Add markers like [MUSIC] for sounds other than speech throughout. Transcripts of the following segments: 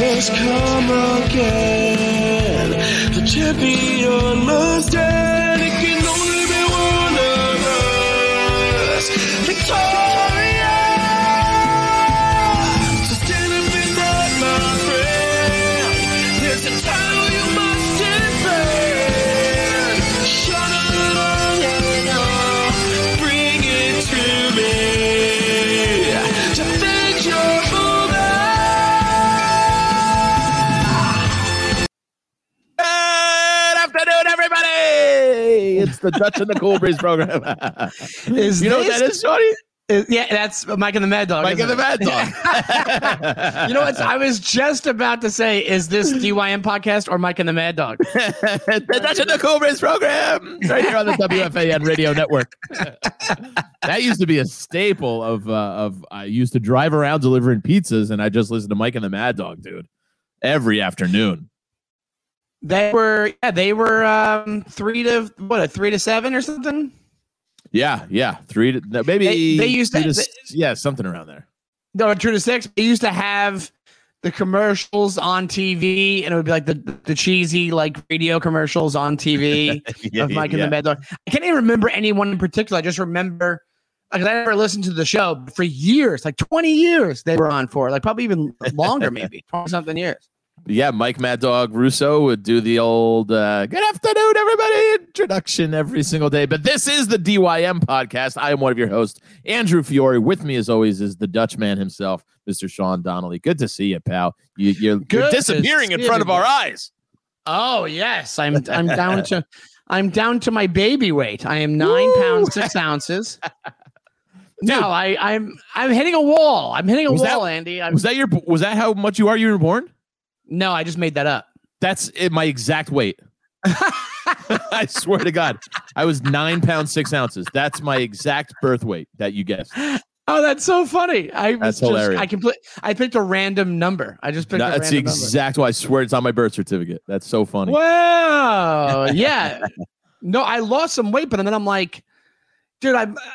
must come again. The champion the Dutch and the Cool Breeze program. [LAUGHS] Is you know what that is, Shorty? Yeah, that's Mike and the Mad Dog. Mike and the? Mad Dog. [LAUGHS] you know what? I was just about to say, is this DYM podcast or Mike and the Mad Dog? [LAUGHS] the Dutch and the Cool Breeze program, right here on the WFAN radio network. that used to be a staple of uh, of. I used to drive around delivering pizzas, and I just listened to Mike and the Mad Dog, dude, every afternoon. They were, yeah, they were um, three to what, a three to seven or something. Yeah, yeah, three to no, maybe They- they used to- they- yeah, something around there. No, two to six. They used to have the commercials on TV, and it would be like the the cheesy like radio commercials on TV [LAUGHS] Yeah, of Mike and the Mad Dog. I can't even remember anyone in particular. I just remember. Like I never listened to the show for years, like 20 years they were on for, like probably even longer, [LAUGHS] maybe 20 something years. Yeah, Mike Mad Dog Russo would do the old uh, "Good afternoon, everybody" introduction every single day. But this is the DYM podcast. I am one of your hosts, Andrew Fiori. With me, as always, is the Dutchman himself, Mr. Sean Donnelly. Good to see you, pal. You, you're, you're disappearing in front of our eyes. Oh yes, I'm I'm down to [LAUGHS] I'm down to my baby weight. I am nine pounds six [LAUGHS] ounces. No, I I'm I'm hitting a wall. I'm hitting a Was that- wall, Andy. I'm, Was that your? Was that how much you are? You were born? No, I just made that up. That's it, my exact weight. [LAUGHS] I swear to God, I was nine pounds six ounces. That's my exact birth weight that you guessed. Oh, that's so funny. I That's just, hilarious. I complete. I picked a random number. I just picked a That's the random number. exact. I swear it's on my birth certificate. That's so funny. Wow. [LAUGHS] Yeah. no, I lost some weight, but then I'm like, dude, I'm [SIGHS]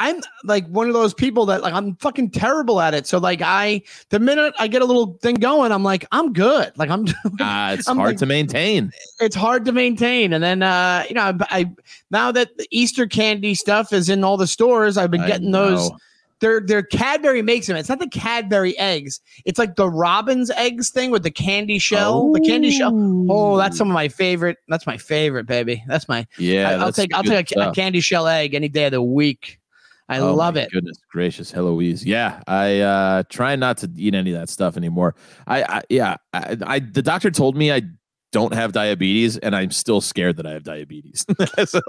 I'm like one of those people that like I'm fucking terrible at it. So like I the minute I get a little thing going, I'm like, I'm good. Like I'm [LAUGHS] Ah, it's I'm hard like- to maintain. it's hard to maintain. And then uh, you know, I, I now that the Easter candy stuff is in all the stores, I've been I getting those. Know. They're they're Cadbury makes them. It's not the Cadbury eggs. It's like the Robin's eggs thing with the candy shell. The candy shell. Oh, that's some of my favorite. That's my favorite, baby. That's my. Yeah, I, will take. I'll take a, a candy shell egg any day of the week. I Oh, love it. Goodness gracious, Heloise. Yeah, I uh try not to eat any of that stuff anymore. I, I yeah, I, I the doctor told me I don't have diabetes, and I'm still scared that I have diabetes. [LAUGHS] so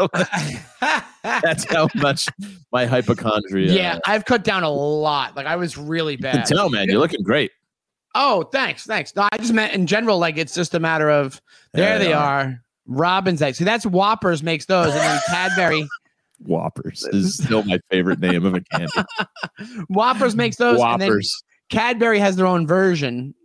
[LAUGHS] that's how much my hypochondria. yeah, I've cut down a lot. Like I was really you can tell, man. You're looking great. Oh, thanks, thanks. No, I just meant in general. Like it's just a matter of there There they they are. Robin's eggs. See, that's Whoppers makes those, and then [LAUGHS] Cadbury Whoppers is still my favorite name of a candy. Whoppers makes those, and then Whoppers. Cadbury has their own version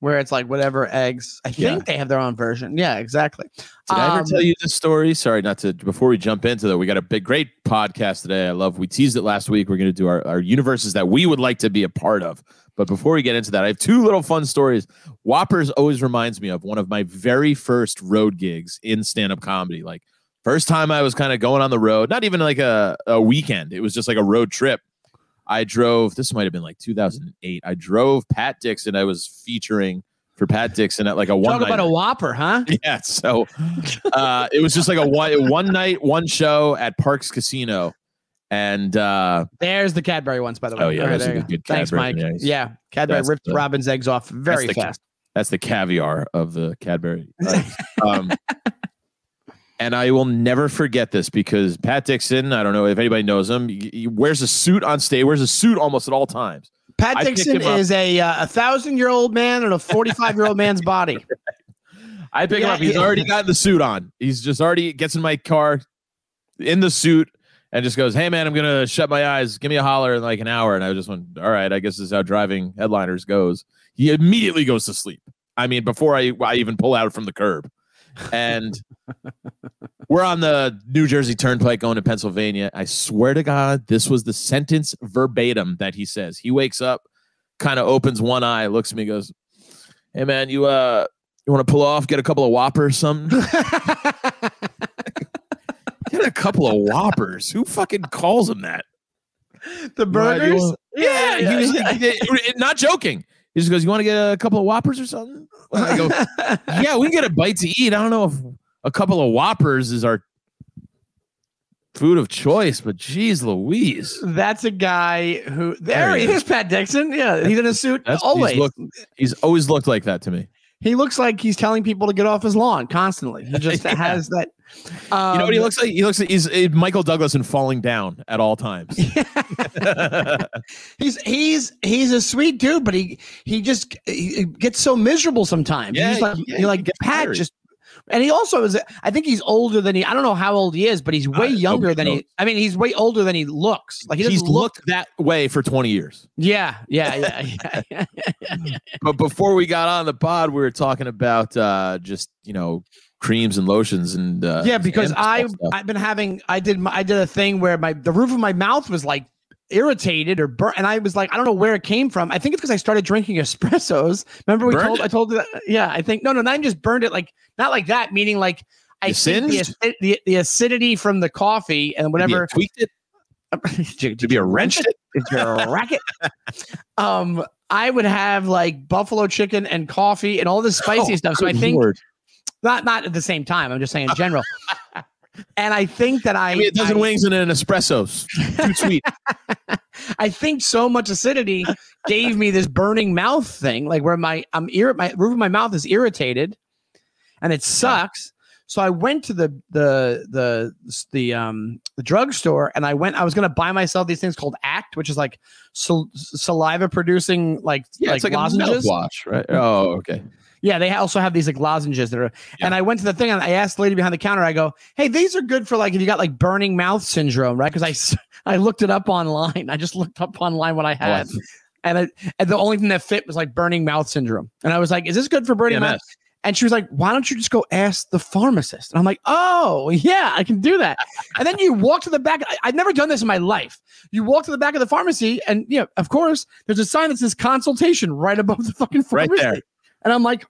where it's like whatever eggs. I Yeah. think they have their own version. Yeah, exactly. Did I ever Um, tell you this story? Sorry, not to. Before we jump into that, we got a big, great podcast today. I love. We teased it last week. We're going to do our, our universes that we would like to be a part of. But before we get into that, I have two little fun stories. Whoppers always reminds me of one of my very first road gigs in stand up comedy. Like first time I was kind of going on the road, not even like a, a weekend. It was just like a road trip. I drove. This might have been like 2008. I drove Pat Dixon. I was featuring for Pat Dixon at like a one Talk night about a Whopper, huh? [LAUGHS] yeah so uh it was just like a one one night one show at Parx casino and uh There's the Cadbury ones, by the way. Oh, yeah, All those are there you good Thanks, Mike. ones. Yeah, Cadbury That's ripped the- Robin's eggs off very the- fast. that's the caviar of the cadbury eggs. [LAUGHS] um and i will never forget this because pat dixon i don't know if anybody knows him he, wears a suit on stage wears a suit almost at all times Pat I Dixon is a uh, a thousand year old man in a forty five year old man's body. [LAUGHS] I pick him up. He's yeah. already got the suit on. He's just already gets in my car in the suit and just goes, Hey man, I'm gonna shut my eyes. Give me a holler in like an hour. And I just went, All right, I guess this is how driving headliners goes. He immediately goes to sleep. I mean, before I, I even pull out from the curb. And we're on the New Jersey Turnpike going to Pennsylvania. I swear to God, this was the sentence verbatim that he says. He wakes up, kind of opens one eye, looks at me, goes, Hey man, you uh you want to pull off, get a couple of whoppers, something? [LAUGHS] get a couple of whoppers. Who fucking calls him that? the Why do you burgers. want- Yeah, he was he- [LAUGHS] not joking. He just goes, "You want to get a couple of whoppers or something?" I go, [LAUGHS] "Yeah, we can get a bite to eat. I don't know if a couple of whoppers is our food of choice, but geez, Louise, That's a guy who there, There he he is, Pat Dixon. Yeah, he's in a suit That's- always. He's, looked, he's always looked like that to me. he looks like he's telling people to get off his lawn constantly. He [LAUGHS] just Yeah. has that. You know what he um, looks like? He looks like he's uh, Michael Douglas and falling down at all times. [LAUGHS] [LAUGHS] He's he's he's a sweet dude, but he he just he gets so miserable sometimes. Yeah, he's like yeah, he like Pat just. And he also is. I think he's older than he. I don't know how old he is, but he's way Uh, younger nobody than he. I mean, he's way older than he looks. Like he doesn't he's look. looked that way for 20 years. Yeah, yeah, yeah, yeah. yeah. [LAUGHS] But before we got on the pod, we were talking about uh, just you know creams and lotions and uh, yeah, because I. I've been having I did my, I did a thing where my the roof of my mouth was like irritated or burnt, and I was like I don't know where it came from. I think it's because I started drinking [LAUGHS] espressos. Remember we Burned told it? I told you that? Yeah, I think no no, not even just burned it like not like that. Meaning like I think the, the the acidity from the coffee and whatever. tweaked it. Did [LAUGHS] Did you wrench it? Did you rack it? Um, I would have like buffalo chicken and coffee and all this spicy [LAUGHS] Oh, stuff. So I think Lord. Not not at the same time. I'm just saying in general. [LAUGHS] and I think that I a dozen I, wings and an espresso. Too sweet. [LAUGHS] I think so much acidity gave me this burning mouth thing, like where my I'm ir- my roof of my mouth is irritated, and it sucks. So I went to the the the the um the drugstore and I went. I was gonna buy myself these things called Act, which is like sal- saliva producing like Yeah, like it's like lozenges. a mouthwash, right? Oh, okay. Yeah, they also have these like lozenges that are. And I went to the thing and I asked the lady behind the counter. I go, "Hey, these are good for like if you got like burning mouth syndrome, right?" Because I [LAUGHS] I looked it up online. I just looked up online what I Oh, had, and, I, and the only thing that fit was like burning mouth syndrome. And I was like, "Is this good for burning mouth?" And she was like, "Why don't you just go ask the pharmacist?" And I'm like, "Oh, yeah, I can do that." and then you walk to the back. I, I've never done this in my life. You walk to the back of the pharmacy, and yeah, of course, there's a sign that says consultation right above the fucking Right there. And I'm like,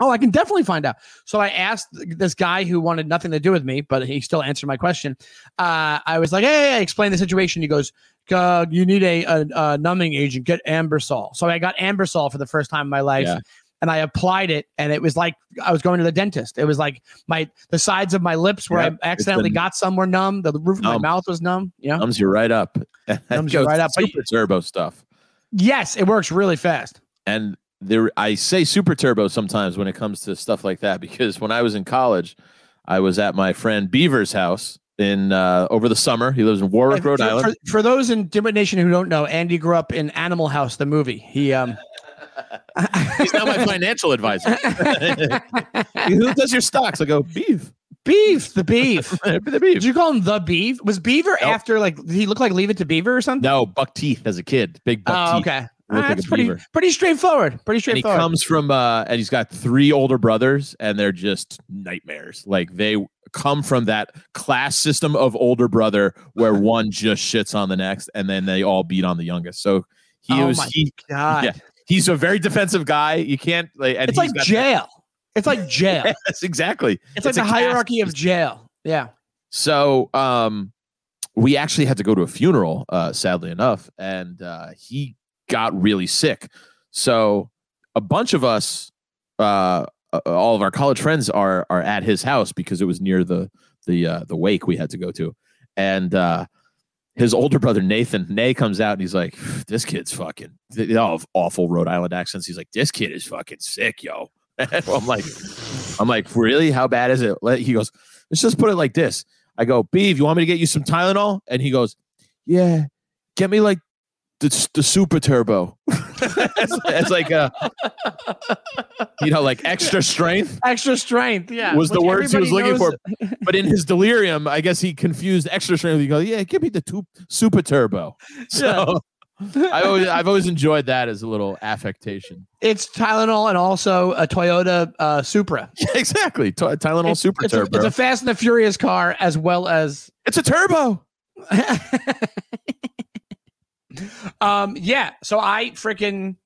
"Oh, I can definitely find out." So I asked this guy who wanted nothing to do with me, but he still answered my question. Uh, I was like, "Hey," I explained the situation. He goes. Uh, you need a, a, a numbing agent. Get Anbesol. So I got Anbesol for the first time in my life Yeah. and I applied it, and it was like I was going to the dentist. It was like my the sides of my lips where Yep, I accidentally been got some were numb. The roof of my mouth was numb. You know? Thumbs you right up. [LAUGHS] Thumbs you right up. But- Super turbo stuff. yes, it works really fast. And there, I say super turbo sometimes when it comes to stuff like that because when I was in college, I was at my friend Beaver's house in uh, over the summer. He lives in Warwick, Rhode for, Island. For, those in Dimwit Nation who don't know, Andy grew up in Animal House, the movie. He um. [LAUGHS] He's now my financial advisor. [LAUGHS] Who does your stocks? I go beef. beef, the beef. [LAUGHS] the beef. Did you call him the beef? Was Beaver Nope. after like did he look like Leave It to Beaver or something? No, buck teeth as a kid. Big buck Oh, teeth. okay. Looked like That's a pretty beaver. pretty straightforward. Pretty And he straightforward. comes from uh and he's got three older brothers and they're just nightmares. Like they come from that class system of older brother where [LAUGHS] one just shits on the next and then they all beat on the youngest. So he Oh was my he God. yeah. he's a very defensive guy. You can't like and It's he's like got- jail. It's like jail. [LAUGHS] Yes, exactly. It's like the a caste hierarchy of jail. Yeah. So um we actually had to go to a funeral, uh, sadly enough, and uh he got really sick. So a bunch of us, uh uh, all of our college friends are are at his house because it was near the the uh the wake we had to go to. And uh his older brother Nathan, Nay comes out and he's like, This kid's fucking they all have awful Rhode Island accents. He's like, This kid is fucking sick, yo. [LAUGHS] I'm like, I'm like, really? How bad is it? He goes, let's just put it like this. I go, Beeve, you want me to get you some Tylenol? And he goes, Yeah, get me like the, the super turbo. it's, it's like uh you know, like extra strength Extra strength. Yeah. was the Which words he was everybody looking knows- for. [LAUGHS] But in his delirium, I guess he confused extra strength. He goes, Yeah, give me the two, super turbo. So I always I've always enjoyed that as a little affectation. It's Tylenol and also a Toyota uh, Supra. [LAUGHS] exactly. Ty- Tylenol It's, super it's a, turbo. it's a Fast and the Furious car as well as. it's a turbo. [LAUGHS] um. Yeah. So I freaking.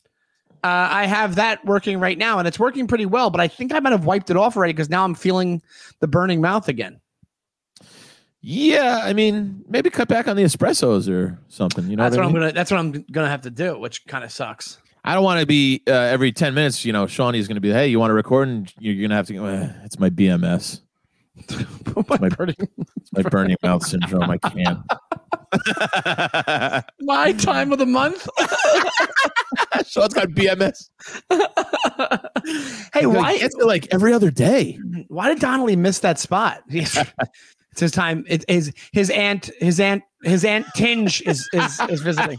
Uh, I have that working right now, and it's working pretty well. But I think I might have wiped it off already because now I'm feeling the burning mouth again. Yeah, I mean, maybe cut back on the espressos or something. You know, that's what, what I I'm mean? gonna. That's what I'm gonna have to do, which kind of sucks. I don't want to be uh, every ten minutes. You know, Shawnee's going to be, hey, you want to record, and you're going to have to. go, "Eh, it's my BMS, [LAUGHS] my, burning, my burning mouth syndrome. I can't. [LAUGHS] my time of the month. [LAUGHS] Sean's got BMS. hey, why? It's like every other day. Why did Donnelly miss that spot? it's his time. It is his aunt. His aunt. His aunt Tinge is is is visiting.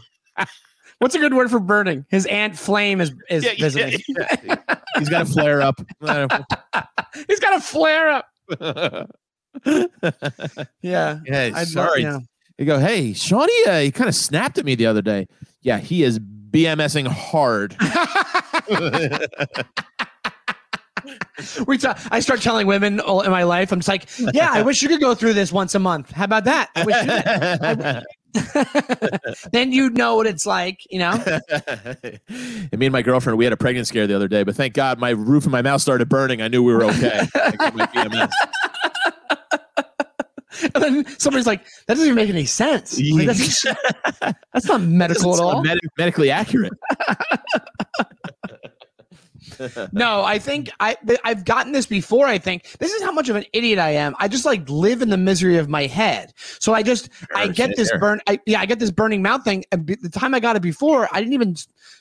What's a good word for burning? His aunt Flame is is Yeah, yeah, visiting. He's got a flare up. He's got a flare up. [LAUGHS] Yeah. hey, I'd sorry. love- You go, hey, Shawnee, uh, he kind of snapped at me the other day. Yeah, he is BMSing hard. yeah. [LAUGHS] we t- I start telling women all in my life. I'm just like, yeah, I [LAUGHS] wish you could go through this once a month. How about that? I wish you [LAUGHS] [LAUGHS] then you'd know what it's like, you know. [LAUGHS] and me and my girlfriend, we had a pregnant scare the other day, but thank God my roof and my mouth started burning. I knew we were okay. I got my BMS. And then somebody's like, that doesn't even make any sense. Like, that's, that's not medical at all. med- medically accurate. [LAUGHS] No, I think I I've gotten this before. I think this is how much of an idiot I am. I just like live in the misery of my head. So I just I get this burn. I, yeah, I get this burning mouth thing. And the time I got it before, I didn't even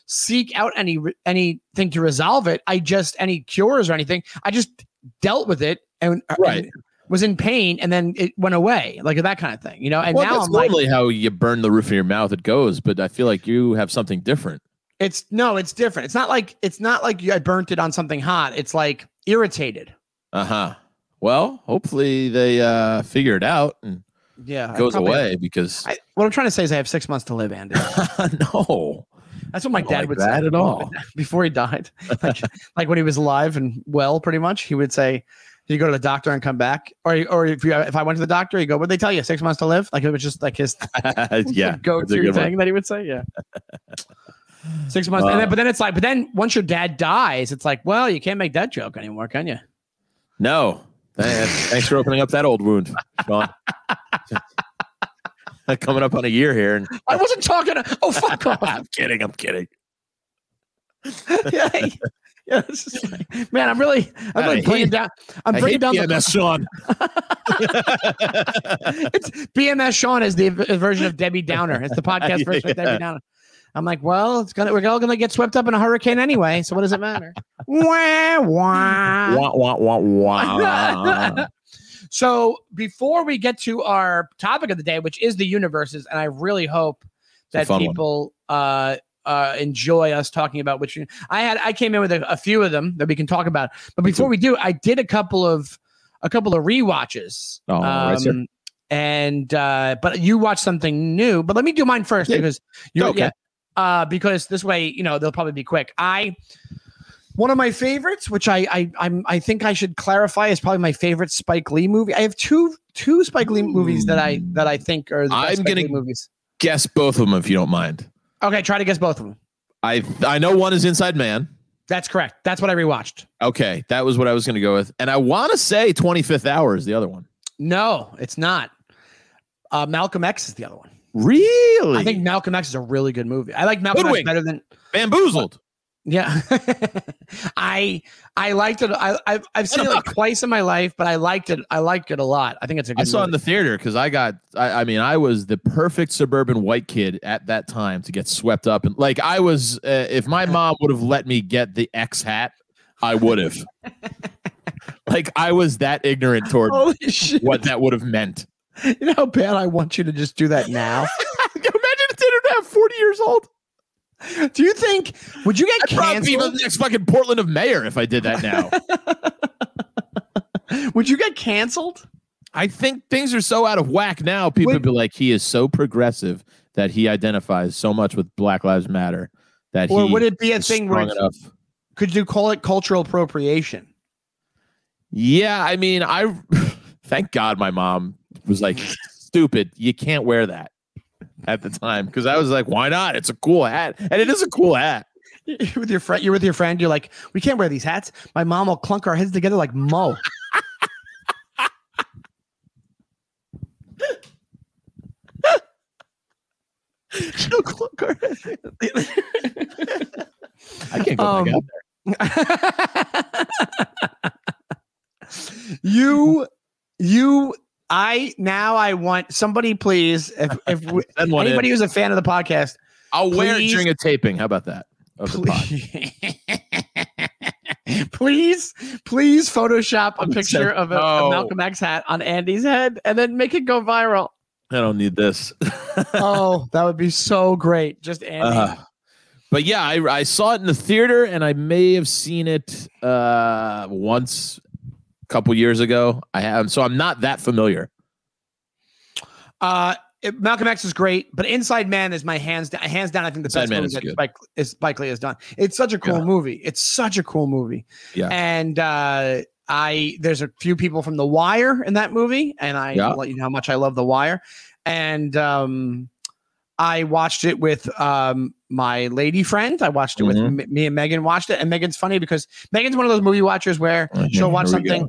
seek out any anything to resolve it. I just any cures or anything. I just dealt with it and, uh, Right. and was in pain, and then it went away, like that kind of thing. You know. And well, now that's I'm like, how you burn the roof of your mouth. It goes, but I feel like you have something different. It's no, it's different. It's not like it's not like I burnt it on something hot. It's like irritated. Uh huh. Well, hopefully they uh, figure it out and Yeah, it goes probably- away because I, what I'm trying to say is I have six months to live, Andy. [LAUGHS] no, That's what my dad like would say at all. [LAUGHS] before he died. [LAUGHS] Like, like when he was alive and well, pretty much, he would say, "You go to the doctor and come back," or or if you if I went to the doctor, you go, "What they tell you? Six months to live?" Like it was just like his yeah, go to good one. thing that he would say. Yeah, six months. and Uh, then, but then it's like, but then once your dad dies, it's like, well, you can't make that joke anymore, can you? No, thanks for opening up that old wound, Sean. [LAUGHS] Coming up on a year here, and I wasn't talking. To, oh fuck off! [LAUGHS] I'm kidding. I'm kidding. [LAUGHS] yeah, yeah. Like, man, I'm really, I'm really bringing down. I'm I bringing down the PMS, Sean. it's BMS Sean is the version of Debbie Downer. It's the podcast version of Debbie Downer. I'm like, well, it's gonna we're all gonna get swept up in a hurricane anyway. So what does it matter? wah, wah. wah, wah, wah, wah. [LAUGHS] So before we get to our topic of the day, which is the universes, and I really hope that people uh uh enjoy us talking about which I had I came in with a, a few of them that we can talk about. But before we do, I did a couple of a couple of rewatches. Oh, right, sir. Um, and uh but you watched something new. But let me do mine first Yeah. because you're Okay. yeah. Uh because this way, you know, they'll probably be quick. I one of my favorites, which I I I'm I think I should clarify, is probably my favorite Spike Lee movie. I have two two Spike Lee movies that I that I think are the best I'm Spike gonna- Lee movies. Guess both of them if you don't mind. Okay, try to guess both of them. I I know one is Inside Man. That's correct. That's what I rewatched. Okay, that was what I was going to go with, and I want to say 25th Hour is the other one. No, it's not. Uh, Malcolm X is the other one. Really? I think Malcolm X is a really good movie. I like Malcolm X better than bamboozled. yeah. [LAUGHS] I I liked it. I I've, I've seen it like twice in my life, but I liked it. I liked it a lot. I think it's a good. Movie. I saw it in the theater because I got. I, I mean, I was the perfect suburban white kid at that time to get swept up, and like I was. Uh, if my mom would have let me get the X hat, I would have. [LAUGHS] like I was that ignorant toward what that would have meant. You know how bad I want you to just do that now. [LAUGHS] Imagine if Tanner now 40 years old. do you think? Would you get I'd probably be canceled? the next fucking Portland of mayor if I did that now. [LAUGHS] Would you get canceled? I think things are so out of whack now. People Wait. be like, he is so progressive that he identifies so much with Black Lives Matter that Or would it be a thing where could you call it cultural appropriation? Yeah, I mean, I [LAUGHS] thank God my mom was like, stupid, you can't wear that at the time because I was like, why not? It's a cool hat, and it is a cool hat. You're [LAUGHS] with your friend. You're with your friend. You're like, we can't wear these hats. My mom will clunk our heads together like Moe. [LAUGHS] She'll clunk our heads. [LAUGHS] I can't go Um, back out there. you, you, I now I want somebody please if if we, [LAUGHS] Send in. anybody who's a fan of the podcast, I'll wear it please- during a taping. How about that? The [LAUGHS] please, please Photoshop a [LAUGHS] picture of a, no. a Malcolm X hat on Andy's head and then make it go viral. I don't need this. Oh, that would be so great. Just Andy. Uh, but yeah, I, I saw it in the theater, and I may have seen it uh, once couple years ago. I have, so I'm not that familiar. Uh, it- Malcolm X is great, but Inside Man is my hands down. Hands down, I think the Inside best Man movie is that good. Spike, is Spike Lee has done. It's such a cool Yeah. movie. It's such a cool movie. Yeah. And uh, I there's a few people from The Wire in that movie, and I Yeah. let you know how much I love The Wire. And um, I watched it with um, my lady friend. I watched it with Mhm. m- me and Megan. Watched it, and Megan's funny because Megan's one of those movie watchers where Mhm, she'll watch something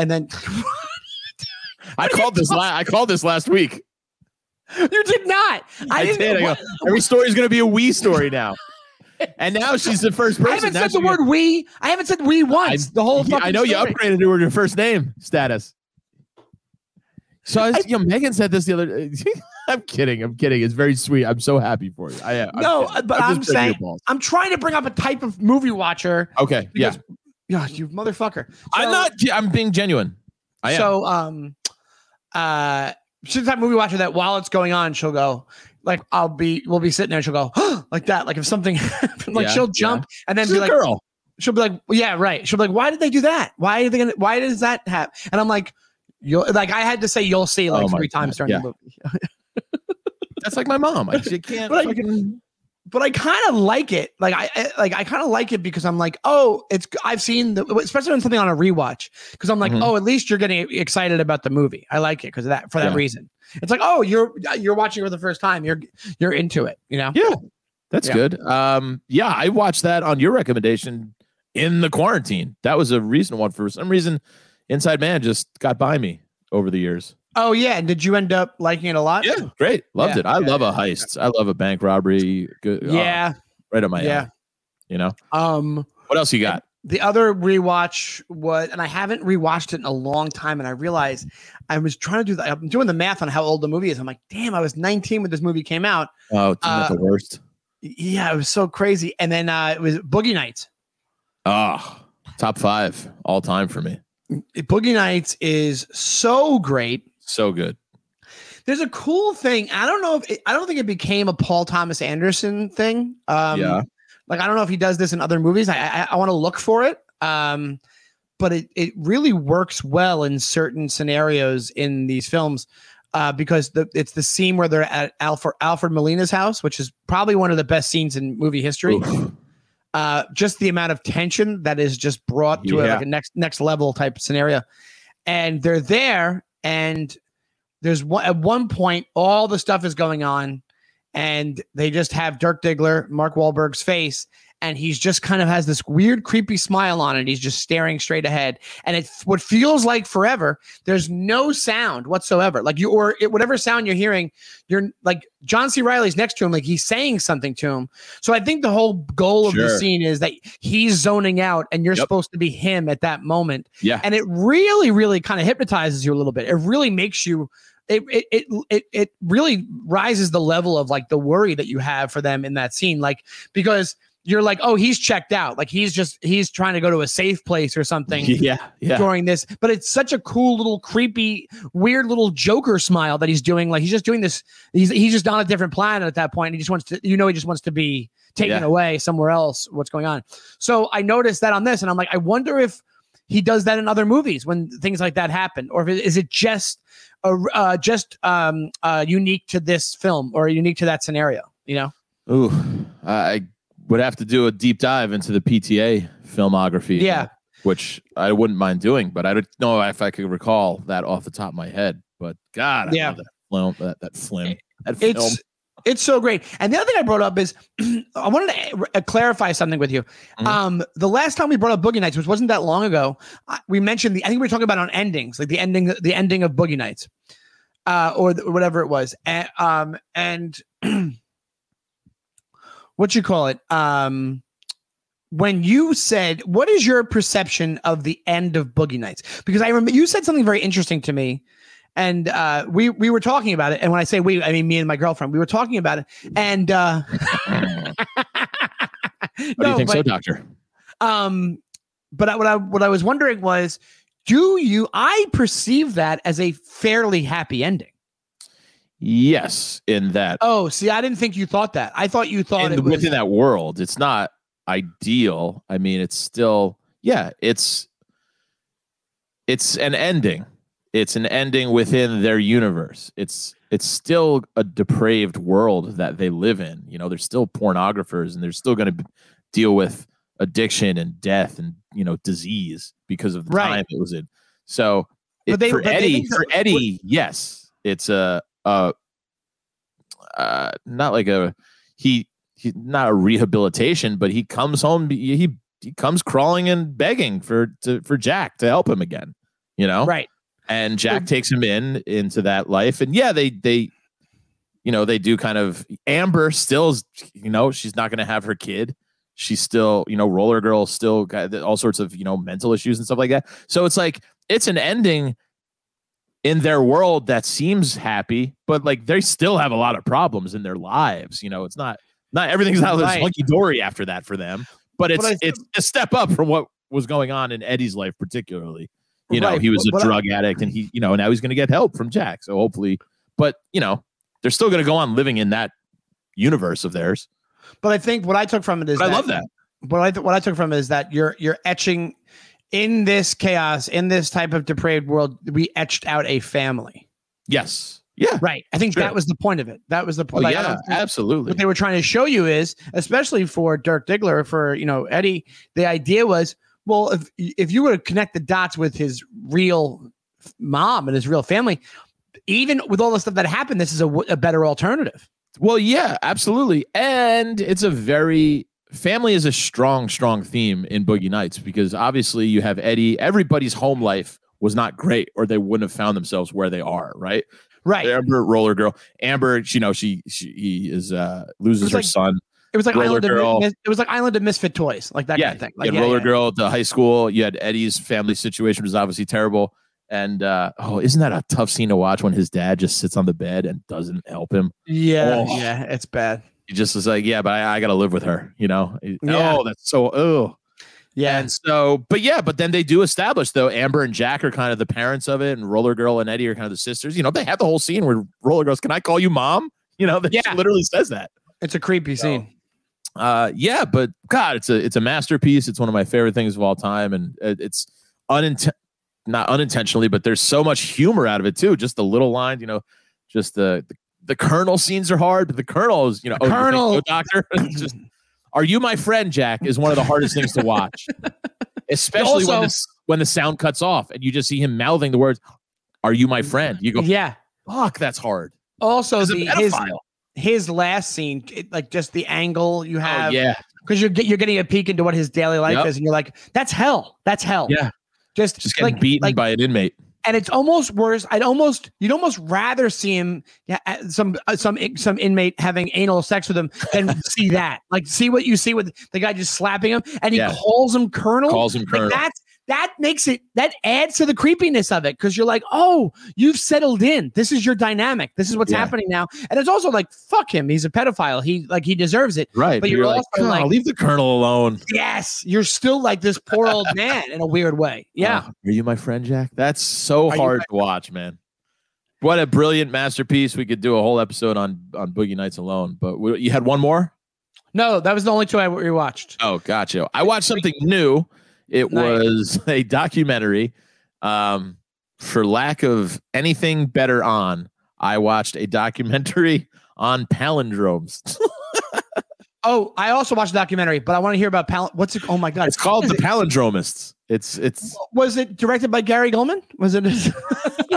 and then [LAUGHS] I called this. La- I called this last week. you did not. I, didn't- did. I go, [LAUGHS] Every story is going to be a we story now. [LAUGHS] And now she's the first person. I haven't Now said the she- word we. I haven't said we once. the whole Yeah, fucking I know you story. upgraded to her first name status. So I, was- you know, Megan said this the other. day. I'm kidding. I'm kidding. It's very sweet. I'm so happy for you. I am. No, uh, but I'm just breaking your saying- I'm trying to bring up a type of movie watcher. Okay. Yeah. Yeah, you motherfucker. I'm not. I'm being genuine. I am. So, um, uh, she's that movie watcher that while it's going on, she'll go like, "I'll be, we'll be sitting there." and She'll go [GASPS] like that, like if something, [LAUGHS] happened, like Yeah, she'll jump and then She's be like, girl. she'll be like, yeah, right. She'll be like, why did they do that? Why are they gonna? Why does that happen? And I'm like, you'll like, I had to say, you'll see like Oh three times God, during yeah. the movie. [LAUGHS] That's like my mom. I just can't. But fucking, but I kind of like it. Like I, I like I kind of like it because I'm like, oh, it's I've seen the especially when something on a rewatch because I'm like, Mhm. oh, at least you're getting excited about the movie. I like it because of that for that Yeah. reason. It's like, oh, you're you're watching it for the first time. You're you're into it. You know. yeah, that's Yeah. good. Um, yeah, I watched that on your recommendation in the quarantine. That was a recent one. For some reason, Inside Man just got by me over the years. Oh yeah. And did you end up liking it a lot? Yeah, great. Loved Yeah, it. I yeah, love a yeah, heist. I love a bank robbery. Good. oh, Yeah. right on my Yeah. alley. You know Um. what else you got? The other rewatch was, and I haven't rewatched it in a long time, and I realized I was trying to do that. I'm doing the math on how old the movie is. I'm like, damn, I was 19 when this movie came out. Oh, isn't Uh, the worst? Yeah, it was so crazy. And then uh, it was Boogie Nights. Oh, top five all time for me. Boogie Nights is so great. So good. There's a cool thing. I don't know if it, I don't think it became a Paul Thomas Anderson thing. Um, Yeah. Like I don't know if he does this in other movies. I I, I want to look for it. Um, but it it really works well in certain scenarios in these films. Uh, because the it's the scene where they're at Alfred Alfred Molina's house, which is probably one of the best scenes in movie history. Uh, just the amount of tension that is just brought to a, like a next next level type scenario. And they're there, and there's one at one point all the stuff is going on, and they just have Dirk Diggler, Mark Wahlberg's face, and he's just kind of has this weird, creepy smile on it. He's just staring straight ahead, and it's what feels like forever. There's no sound whatsoever, like you or it, whatever sound you're hearing, you're like John C. Reilly's next to him, like he's saying something to him. So I think the whole goal of the scene is that he's zoning out, and you're Yep. supposed to be him at that moment Yeah. and it really really kind of hypnotizes you a little bit it really makes you it, it it it it really rises the level of like the worry that you have for them in that scene like because you're like oh he's checked out like he's just he's trying to go to a safe place or something [LAUGHS] Yeah. Yeah. during this but it's such a cool little creepy weird little joker smile that he's doing like he's just doing this he's he's just on a different planet at that point he just wants to you know he just wants to be taken Yeah. away somewhere else what's going on so i noticed that on this and i'm like i wonder if he does that in other movies when things like that happen or if it, is it just a, uh, just um uh unique to this film or unique to that scenario you know Ooh, I would have to do a deep dive into the PTA filmography. Yeah. which I wouldn't mind doing, but I don't know if I could recall that off the top of my head. But God, I Yeah. love that film. That that film. That film. it's It's so great. And the other thing I brought up is [CLEARS THROAT] I wanted to uh, clarify something with you. Mhm. Um, the last time we brought up Boogie Nights, which wasn't that long ago, I- we mentioned the. I think we were talking about on endings, like the ending, the ending of Boogie Nights, uh, or th- whatever it was. And um, and what you call it? Um, when you said, "What is your perception of the end of Boogie Nights?" Because I remember you said something very interesting to me and uh, we we were talking about it. And when I say we, I mean me and my girlfriend. We were talking about it, and uh, [LAUGHS] What do you think so, Doctor? um, but I, what I what I was wondering was, do you? I perceive that as a fairly happy ending. Yes, in that Oh, see, I didn't think you thought that. I thought you thought in, it was. within that world, it's not ideal. I mean, it's still yeah, it's it's an ending. It's an ending within their universe. It's it's still a depraved world that they live in. You know, they're still pornographers and they're still going to deal with addiction and death and you know disease because of the Right. time it was in. So But it, they- for Eddie, for Eddie, yes, it's a uh uh not like a he he not a rehabilitation, but he comes home he he comes crawling and begging for to for Jack to help him again, you know? right. and Jack takes him in into that life. And yeah, they they you know they do kind of Amber still you know she's not going to have her kid. She's still you know Roller Girl still got all sorts of you know mental issues and stuff like that. So it's like it's an ending in their world that seems happy, but like they still have a lot of problems in their lives. You know, it's not not everything's not Right. hunky dory after that for them, but it's I- it's a step up from what was going on in Eddie's life, particularly you know he was but- a but I- drug addict and he you know now he's going to get help from jack so hopefully but you know they're still going to go on living in that universe of theirs But I think what I took from it is but i love that what I what I took from it is that you're you're etching in this chaos in this type of depraved world. We etched out a family. yes yeah Right. I think Sure. that was the point of it. That was the oh, point. Like, yeah absolutely what they were trying to show you is, especially for Dirk Diggler, for you know Eddie, the idea was, well, if if you were to connect the dots with his real mom and his real family, even with all the stuff that happened, this is a, a better alternative. well yeah absolutely and it's a very family is a strong strong theme in boogie nights because obviously you have eddie everybody's home life was not great or they wouldn't have found themselves where they are right Right. amber roller girl amber you know she she he is uh loses her like son It was like Roller Island Girl. of it was like Island of Misfit Toys, like that yeah, kind of thing. Like yeah, roller yeah. girl the high school. You had Eddie's family situation was obviously terrible. And uh, oh, isn't that a tough scene to watch when his dad just sits on the bed and doesn't help him? Yeah, Oh. yeah, it's bad. He just was like, yeah, but I, I got to live with her, you know? Yeah. Oh, that's so, oh. Yeah, And so, but yeah, but then they do establish though, Amber and Jack are kind of the parents of it, and Roller Girl and Eddie are kind of the sisters. You know, they have the whole scene where Roller Girl's, Can I call you mom? You know, that she Yeah. literally says that. it's a creepy scene. uh yeah but god it's a it's a masterpiece it's one of my favorite things of all time and it, it's uninten- not unintentionally but there's so much humor out of it too just the little line you know just the the, the colonel scenes are hard but the colonel is you know oh, Colonel- so, oh, doctor [LAUGHS] just are you my friend jack is one of the hardest things to watch [LAUGHS] especially when Also- this when the sound cuts off and you just see him mouthing the words are you my friend you go Yeah. fuck that's hard Also, the his his last scene, it- like just the angle you oh have, yeah because you're you're getting a peek into what his daily life Yep. is, and you're like, that's hell. That's hell. Yeah. Just just getting like beaten like, by an inmate and it's almost worse. I'd almost you'd almost rather see him yeah, uh, some uh, some some inmate having anal sex with him than [LAUGHS] see that. Like see what you see with the guy just slapping him, and he Yeah. calls him Colonel. calls him Like colonel that's that makes it that adds to the creepiness of it because you're like, oh, you've settled in. This is your dynamic. This is what's Yeah. happening now. And it's also like, fuck him. He's a pedophile. He like he deserves it. Right. But you're you're, like, also like- oh, leave the colonel alone. Yes, you're still like this poor old [LAUGHS] man in a weird way. Yeah. Oh, are you my friend, Jack? That's so Are hard to watch, man. What a brilliant masterpiece. We could do a whole episode on on Boogie Nights alone. But we, you had one more? No, that was the only two I rewatched. Oh, gotcha. I watched something new. It Nice. was [LAUGHS] a documentary. Um, for lack of anything better on, I watched a documentary [LAUGHS] on palindromes. [LAUGHS] Oh, I also watched a documentary, but I want to hear about pal- what's it? Oh my god, it's called The it? Palindromists. It's it's Was it directed by Gary Goldman? Was it? [LAUGHS]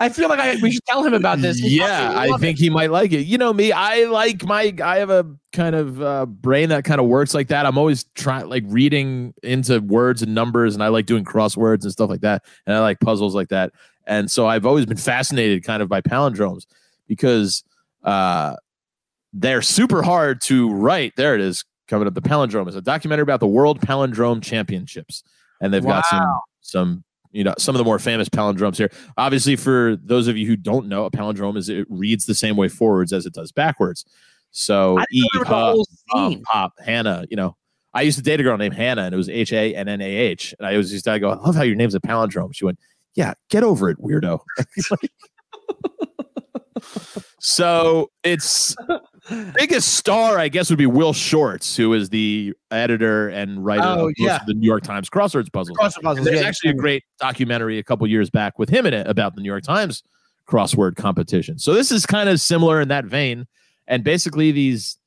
I feel like I, we should tell him about this. He'll yeah, I think it. he might like it. You know me, I like my I have a kind of uh, brain that kind of works like that. I'm always trying like reading into words and numbers, and I like doing crosswords and stuff like that, and I like puzzles like that. And so I've always been fascinated kind of by palindromes because uh, they're super hard to write. There it is, coming up. The palindrome is a documentary about the World Palindrome Championships, and they've got some some you know some of the more famous palindromes here. Obviously, for those of you who don't know, a palindrome is it reads the same way forwards as it does backwards. So E Eve, remember the Huff, whole um. Pop, Hannah. You know, I used to date a girl named Hannah, and it was H A N N A H. And I was used to go, I love how your name's a palindrome. She went, Yeah, get over it, weirdo. [LAUGHS] [LAUGHS] so it's biggest star, I guess, would be Will Shortz, who is the editor and writer Oh, of most yeah. of the New York Times crosswords puzzles. Crossword puzzles, There's yeah. actually a great documentary a couple years back with him in it about the New York Times crossword competition. So this is kind of similar in that vein. And basically, these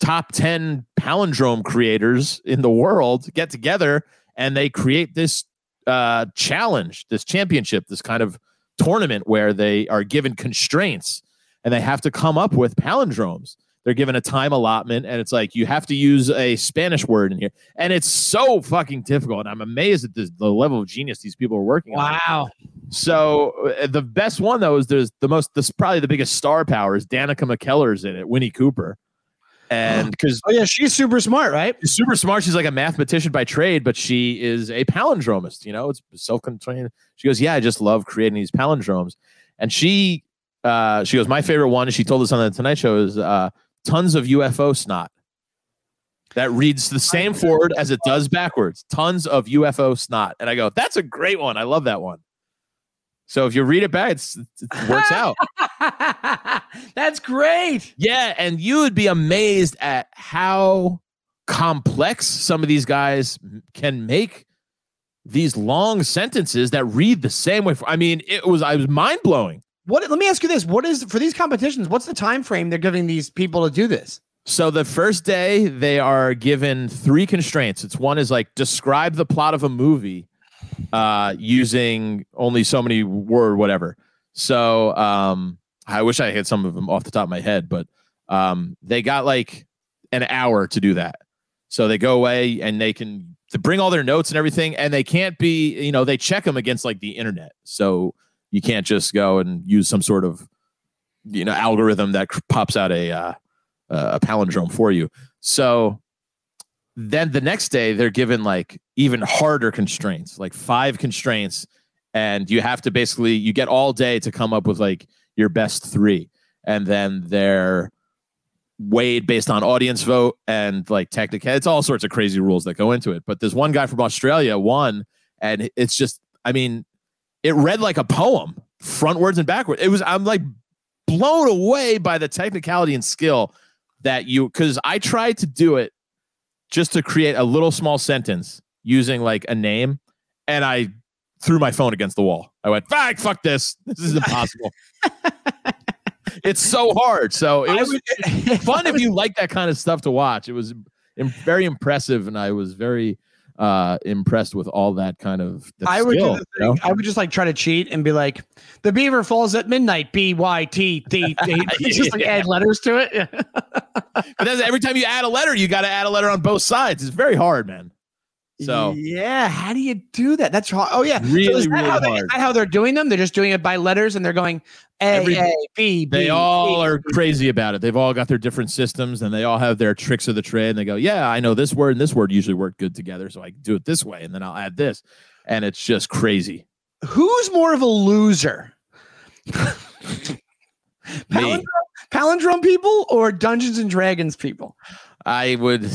top 10 palindrome creators in the world get together and they create this uh, challenge, this championship, this kind of tournament where they are given constraints and they have to come up with palindromes. They're given a time allotment, and it's like you have to use a Spanish word in here, and it's so fucking difficult. And I'm amazed at the, the level of genius these people are working on. Wow. So uh, the best one though is there's the most this probably the biggest star power is Danica McKellar's in it, Winnie Cooper. And [GASPS] because Oh yeah, she's super smart, right? she's super smart, she's like a mathematician by trade, but she is a palindromist, you know, it's self-contained. She goes, Yeah, I just love creating these palindromes. And she uh she goes, My favorite one, she told us on the Tonight Show is uh tons of UFO snot. That reads the same forward as it does backwards. Tons of UFO snot. And I go, that's a great one. I love that one. So if you read it back, it's, it works [LAUGHS] out. That's great. Yeah, and you would be amazed at how complex some of these guys can make these long sentences that read the same way. For, I mean, it was I was mind blowing. What? Let me ask you this: What is for these competitions? What's the time frame they're giving these people to do this? So the first day they are given three constraints. It's one is like describe the plot of a movie uh using only so many word whatever. So um I wish I had some of them off the top of my head, but um they got like an hour to do that. So they go away and they can to bring all their notes and everything and they can't be, you know, they check them against like the internet. So you can't just go and use some sort of you know algorithm that pops out a uh, a palindrome for you. So then the next day they're given like even harder constraints, like five constraints, and you have to basically you get all day to come up with like your best three, and then they're weighed based on audience vote and like technical. It's all sorts of crazy rules that go into it. But there's one guy from Australia won, and it's just I mean, it read like a poem, frontwards and backwards. It was I'm like blown away by the technicality and skill that you because I tried to do it just to create a little small sentence using like a name, and I threw my phone against the wall. I went, fuck, fuck this. This is impossible. [LAUGHS] it's so hard. So it was would- fun if you like that kind of stuff to watch. It was very impressive, and I was very uh impressed with all that kind of that I would do skill, you know? I would just like try to cheat and be like, "The beaver falls at midnight." B Y T T. [LAUGHS] Just like add letters to it. [LAUGHS] But every time you add a letter, you got to add a letter on both sides. It's very hard, man. So yeah, how do you do that? That's hard. Oh yeah, So Really, is that really how they- is hard. that how they're doing them? They're just doing it by letters, and they're going A Every- A B B. they all B. are crazy about it. They've all got their different systems, and they all have their tricks of the trade. And they go, "Yeah, I know this word and this word usually work good together, so I can do it this way, and then I'll add this." And it's just crazy. Who's more of a loser? [LAUGHS] Me, Palindrome, palindrome people or Dungeons and Dragons people? I would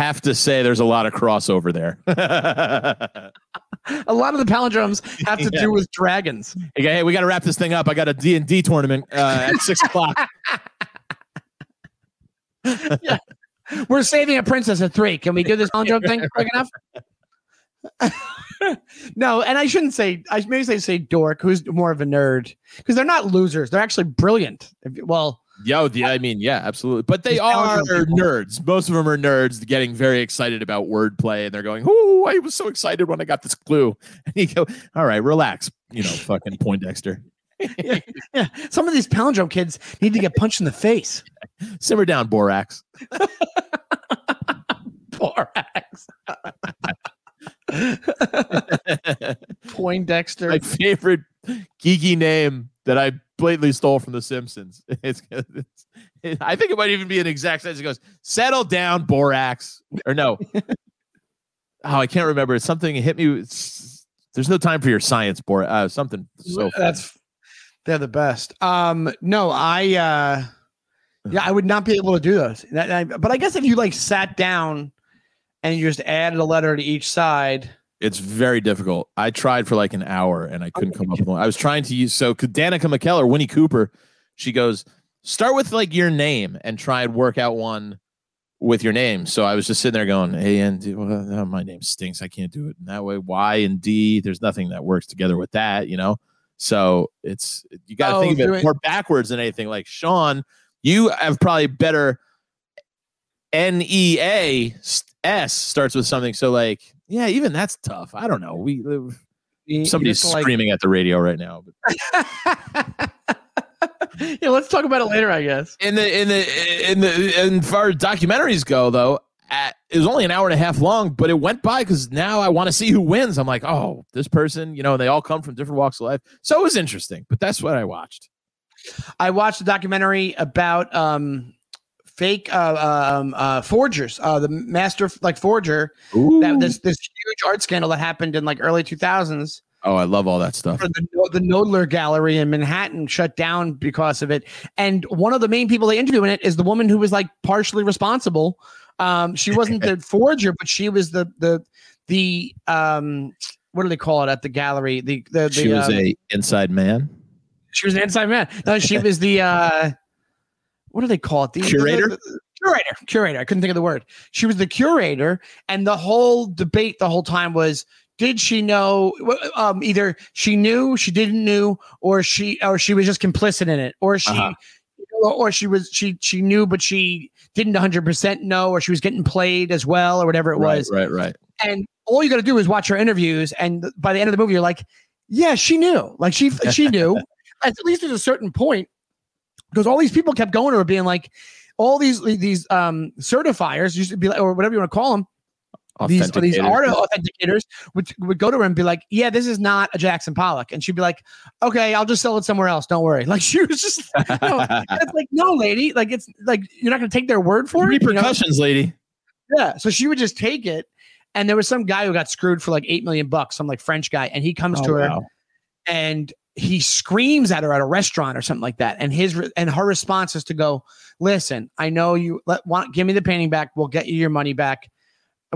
have to say there's a lot of crossover there. [LAUGHS] A lot of the palindromes have to Yeah. do with dragons. Hey, hey, we got to wrap this thing up. I got a D and D tournament uh, at six [LAUGHS] o'clock. We're saving a princess at three. Can we do this palindrome thing quick enough? [LAUGHS] no, and I shouldn't say. I maybe say say dork, who's more of a nerd, because they're not losers. They're actually brilliant. Well, Yo, oh, the, I mean, yeah, absolutely. But they are nerds. Most of them are nerds getting very excited about wordplay and they're going, Oh, I was so excited when I got this clue. [LAUGHS] And you go, All right, relax, you know, fucking Poindexter. [LAUGHS] Yeah, some of these palindrome kids need to get punched in the face. [LAUGHS] Simmer down, Borax. Borax. Poindexter. My favorite geeky name that I blatantly stole from The Simpsons. [LAUGHS] It's, it's it- I think it might even be an exact sentence. It goes, "Settle down, Borax," or no. [LAUGHS] oh, I can't remember. It's something hit me. It's, there's no time for your science, Borax. Uh, something so. That's they're the best. Um, no, I uh yeah, I would not be able to do those. That, I- but I guess if you like sat down and you just added a letter to each side, It's very difficult. I tried for like an hour and I couldn't come up with one. I was trying to use so could Danica McKellar, Winnie Cooper, she goes, start with like your name and try and work out one with your name. So I was just sitting there going, A and D, well, uh, my name stinks. I can't do it in that way. Y and D, there's nothing that works together with that, you know? So it's you got to Oh, think of it- more backwards than anything. Like Sean, you have probably better N E A S starts with something. So like, yeah, even that's tough. I don't know. We you- you somebody's just, like- screaming at the radio right now. [LAUGHS] Yeah, let's talk about it later, I guess. in the in the in the and far documentaries go, though, at, it was only an hour and a half long, but it went by because now I want to see who wins. I'm like, oh, this person, you know, they all come from different walks of life, so it was interesting. But that's what I watched. I watched a documentary about um fake uh, um uh forgers, uh the master like forger that this this huge art scandal that happened in like early 2000s. oh, I love all that stuff. the, the Knoedler Gallery in Manhattan shut down because of it. And one of the main people they interview in it is the woman who was like partially responsible. Um, she wasn't the [LAUGHS] forger, but she was the the the um what do they call it at the gallery? The the, the She was um, a inside man. she was an inside man. No, she [LAUGHS] was the uh what do they call it? The Curator? the- the- curator. Curator. I couldn't think of the word. She was the curator, and the whole debate the whole time was did she know um either she knew, she didn't knew, or she or she was just complicit in it, or she Uh-huh. or she was she she knew but she didn't 100% know or she was getting played as well or whatever it Right, was right, right. and all you got to do is watch her interviews and by the end of the movie you're like yeah she knew like she she knew [LAUGHS] at least at a certain point because all these people kept going to her being like all these these um certifiers used to be like or whatever you want to call them these these art authenticators would, would go to her and be like, "Yeah, this is not a Jackson Pollock," and she'd be like, "Okay, I'll just sell it somewhere else. Don't worry." [LAUGHS] Like she was just, no, it's like, no, lady, like it's like you're not going to take their word for it. you know? repercussions, lady. Yeah. So she would just take it. And there was some guy who got screwed for like eight million bucks, some like French guy, and he comes Oh, to her wow. and he screams at her at a restaurant or something like that. And his re- and her response is to go, "Listen, I know you let want give me the painting back. We'll get you your money back.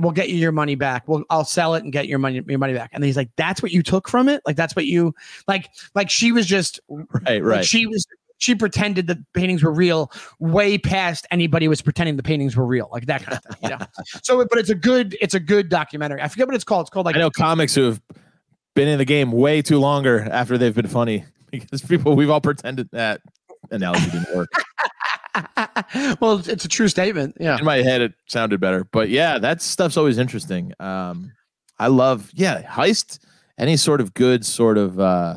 We'll get you your money back. We'll I'll sell it and get your money your money back." And he's like, "That's what you took from it? Like that's what you like like she was just Right, like, right. she was she pretended that paintings were real way past anybody was pretending the paintings were real like that kind of thing you know [LAUGHS] so but it's a good it's a good documentary i forget what it's called it's called like I know comics who have been in the game way too longer after they've been funny. [LAUGHS] Because people we've all pretended that analogy didn't work. [LAUGHS] well it's, a true statement yeah. In my head it sounded better. But yeah that stuff's always interesting. Um i love yeah heist any sort of good sort of uh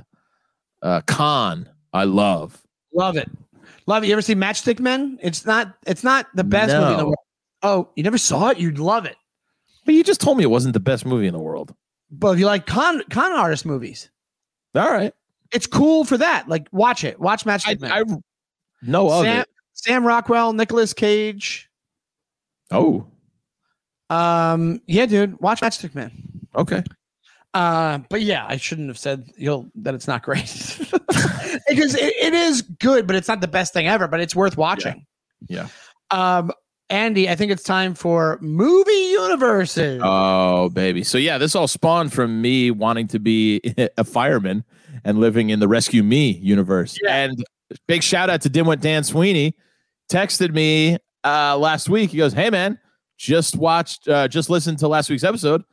uh con i love. Love it. Love it. You ever see matchstick men? It's not it's not the best movie in the world. Oh you never saw it? You'd love it. But you just told me it wasn't the best movie in the world but if you like con con artist movies all right. it's cool for that. Like watch it. Watch i, matchstick men I know of sam, it. Sam rockwell Nicolas Cage. Oh. Um yeah dude. Watch matchstick man. Okay. Uh, but yeah, I shouldn't have said you'll that it's not great. [LAUGHS] Because it, it is good, but it's not the best thing ever. But it's worth watching. Yeah. Um, Andy, I think it's time for movie universes. oh baby so yeah this all spawned from me wanting to be [LAUGHS] a fireman and living in the rescue me universe Yeah. and big shout out to dimwit dan sweeney texted me uh last week he goes hey man just watched uh just listened to last week's episode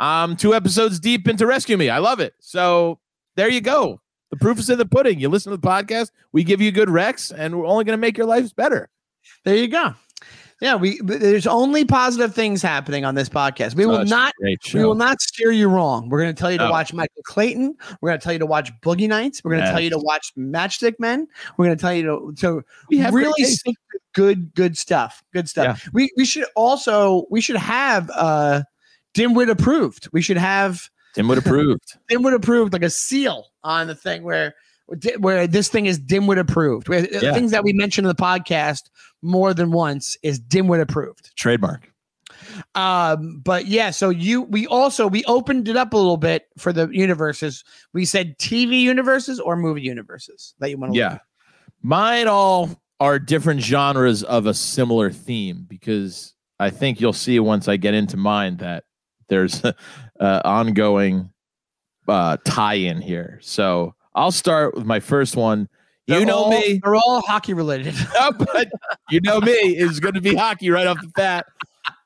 i'm two episodes deep into rescue me i love it so there you go The proof is in the pudding. You listen to the podcast, we give you good recs, and we're only going to make your lives better. There you go. Yeah, we there's only positive things happening on this podcast. We will Such not we will not steer you wrong. We're going to tell you to No. watch Michael Clayton. We're going to tell you to watch Boogie Nights. We're going to tell you to watch Matchstick Men. We're going to tell you to to We have really stick to good good stuff. Good stuff. We we should also we should have uh Dimwit approved. We should have would approved. [LAUGHS] Dimwit approved like a seal on the thing where where this thing is Dimwit approved. Where Yeah. things that we mentioned in the podcast more than once is Dimwit approved. Trademark. Um, but yeah, so you we also we opened it up a little bit for the universes. We said TV universes or movie universes that you want to Yeah. Mine all are different genres of a similar theme because I think you'll see once I get into mine that there's [LAUGHS] uh, ongoing uh, tie in here. So I'll start with my first one. You know all- me. They're all hockey related. [LAUGHS] No, but you know me is going to be hockey right off the bat.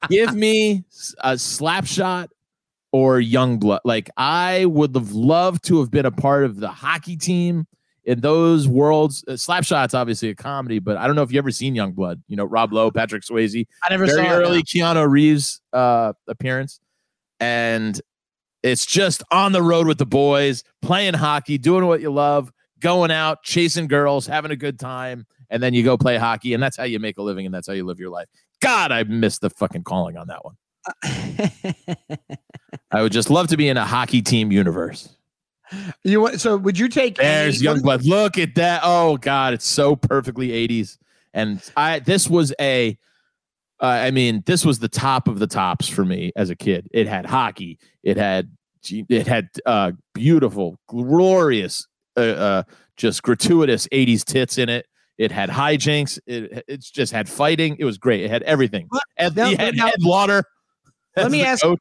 Give me a slap shot or young blood. Like I would have loved to have been a part of the hockey team in those worlds. Uh, Slapshot's obviously a comedy, but I don't know if you ever seen Young Blood. You know, Rob Lowe, Patrick Swayze, I never very saw it, early no. Keanu Reeves uh, appearance, and it's just on the road with the boys, playing hockey, doing what you love, going out, chasing girls, having a good time, and then you go play hockey, and that's how you make a living, and that's how you live your life. God, I missed the fucking calling on that one. [LAUGHS] I would just love to be in a hockey team universe. you want so would you take There's young blood. Look at that. Oh God, it's so perfectly 80s. And I this was a uh, I mean, this was the top of the tops for me as a kid. It had hockey. It had it had uh beautiful, glorious uh, uh just gratuitous 80s tits in it. It had hijinks. It it's just had fighting. It was great. It had everything. What? And Now- it had now- Ed Lauter. Let me ask coach.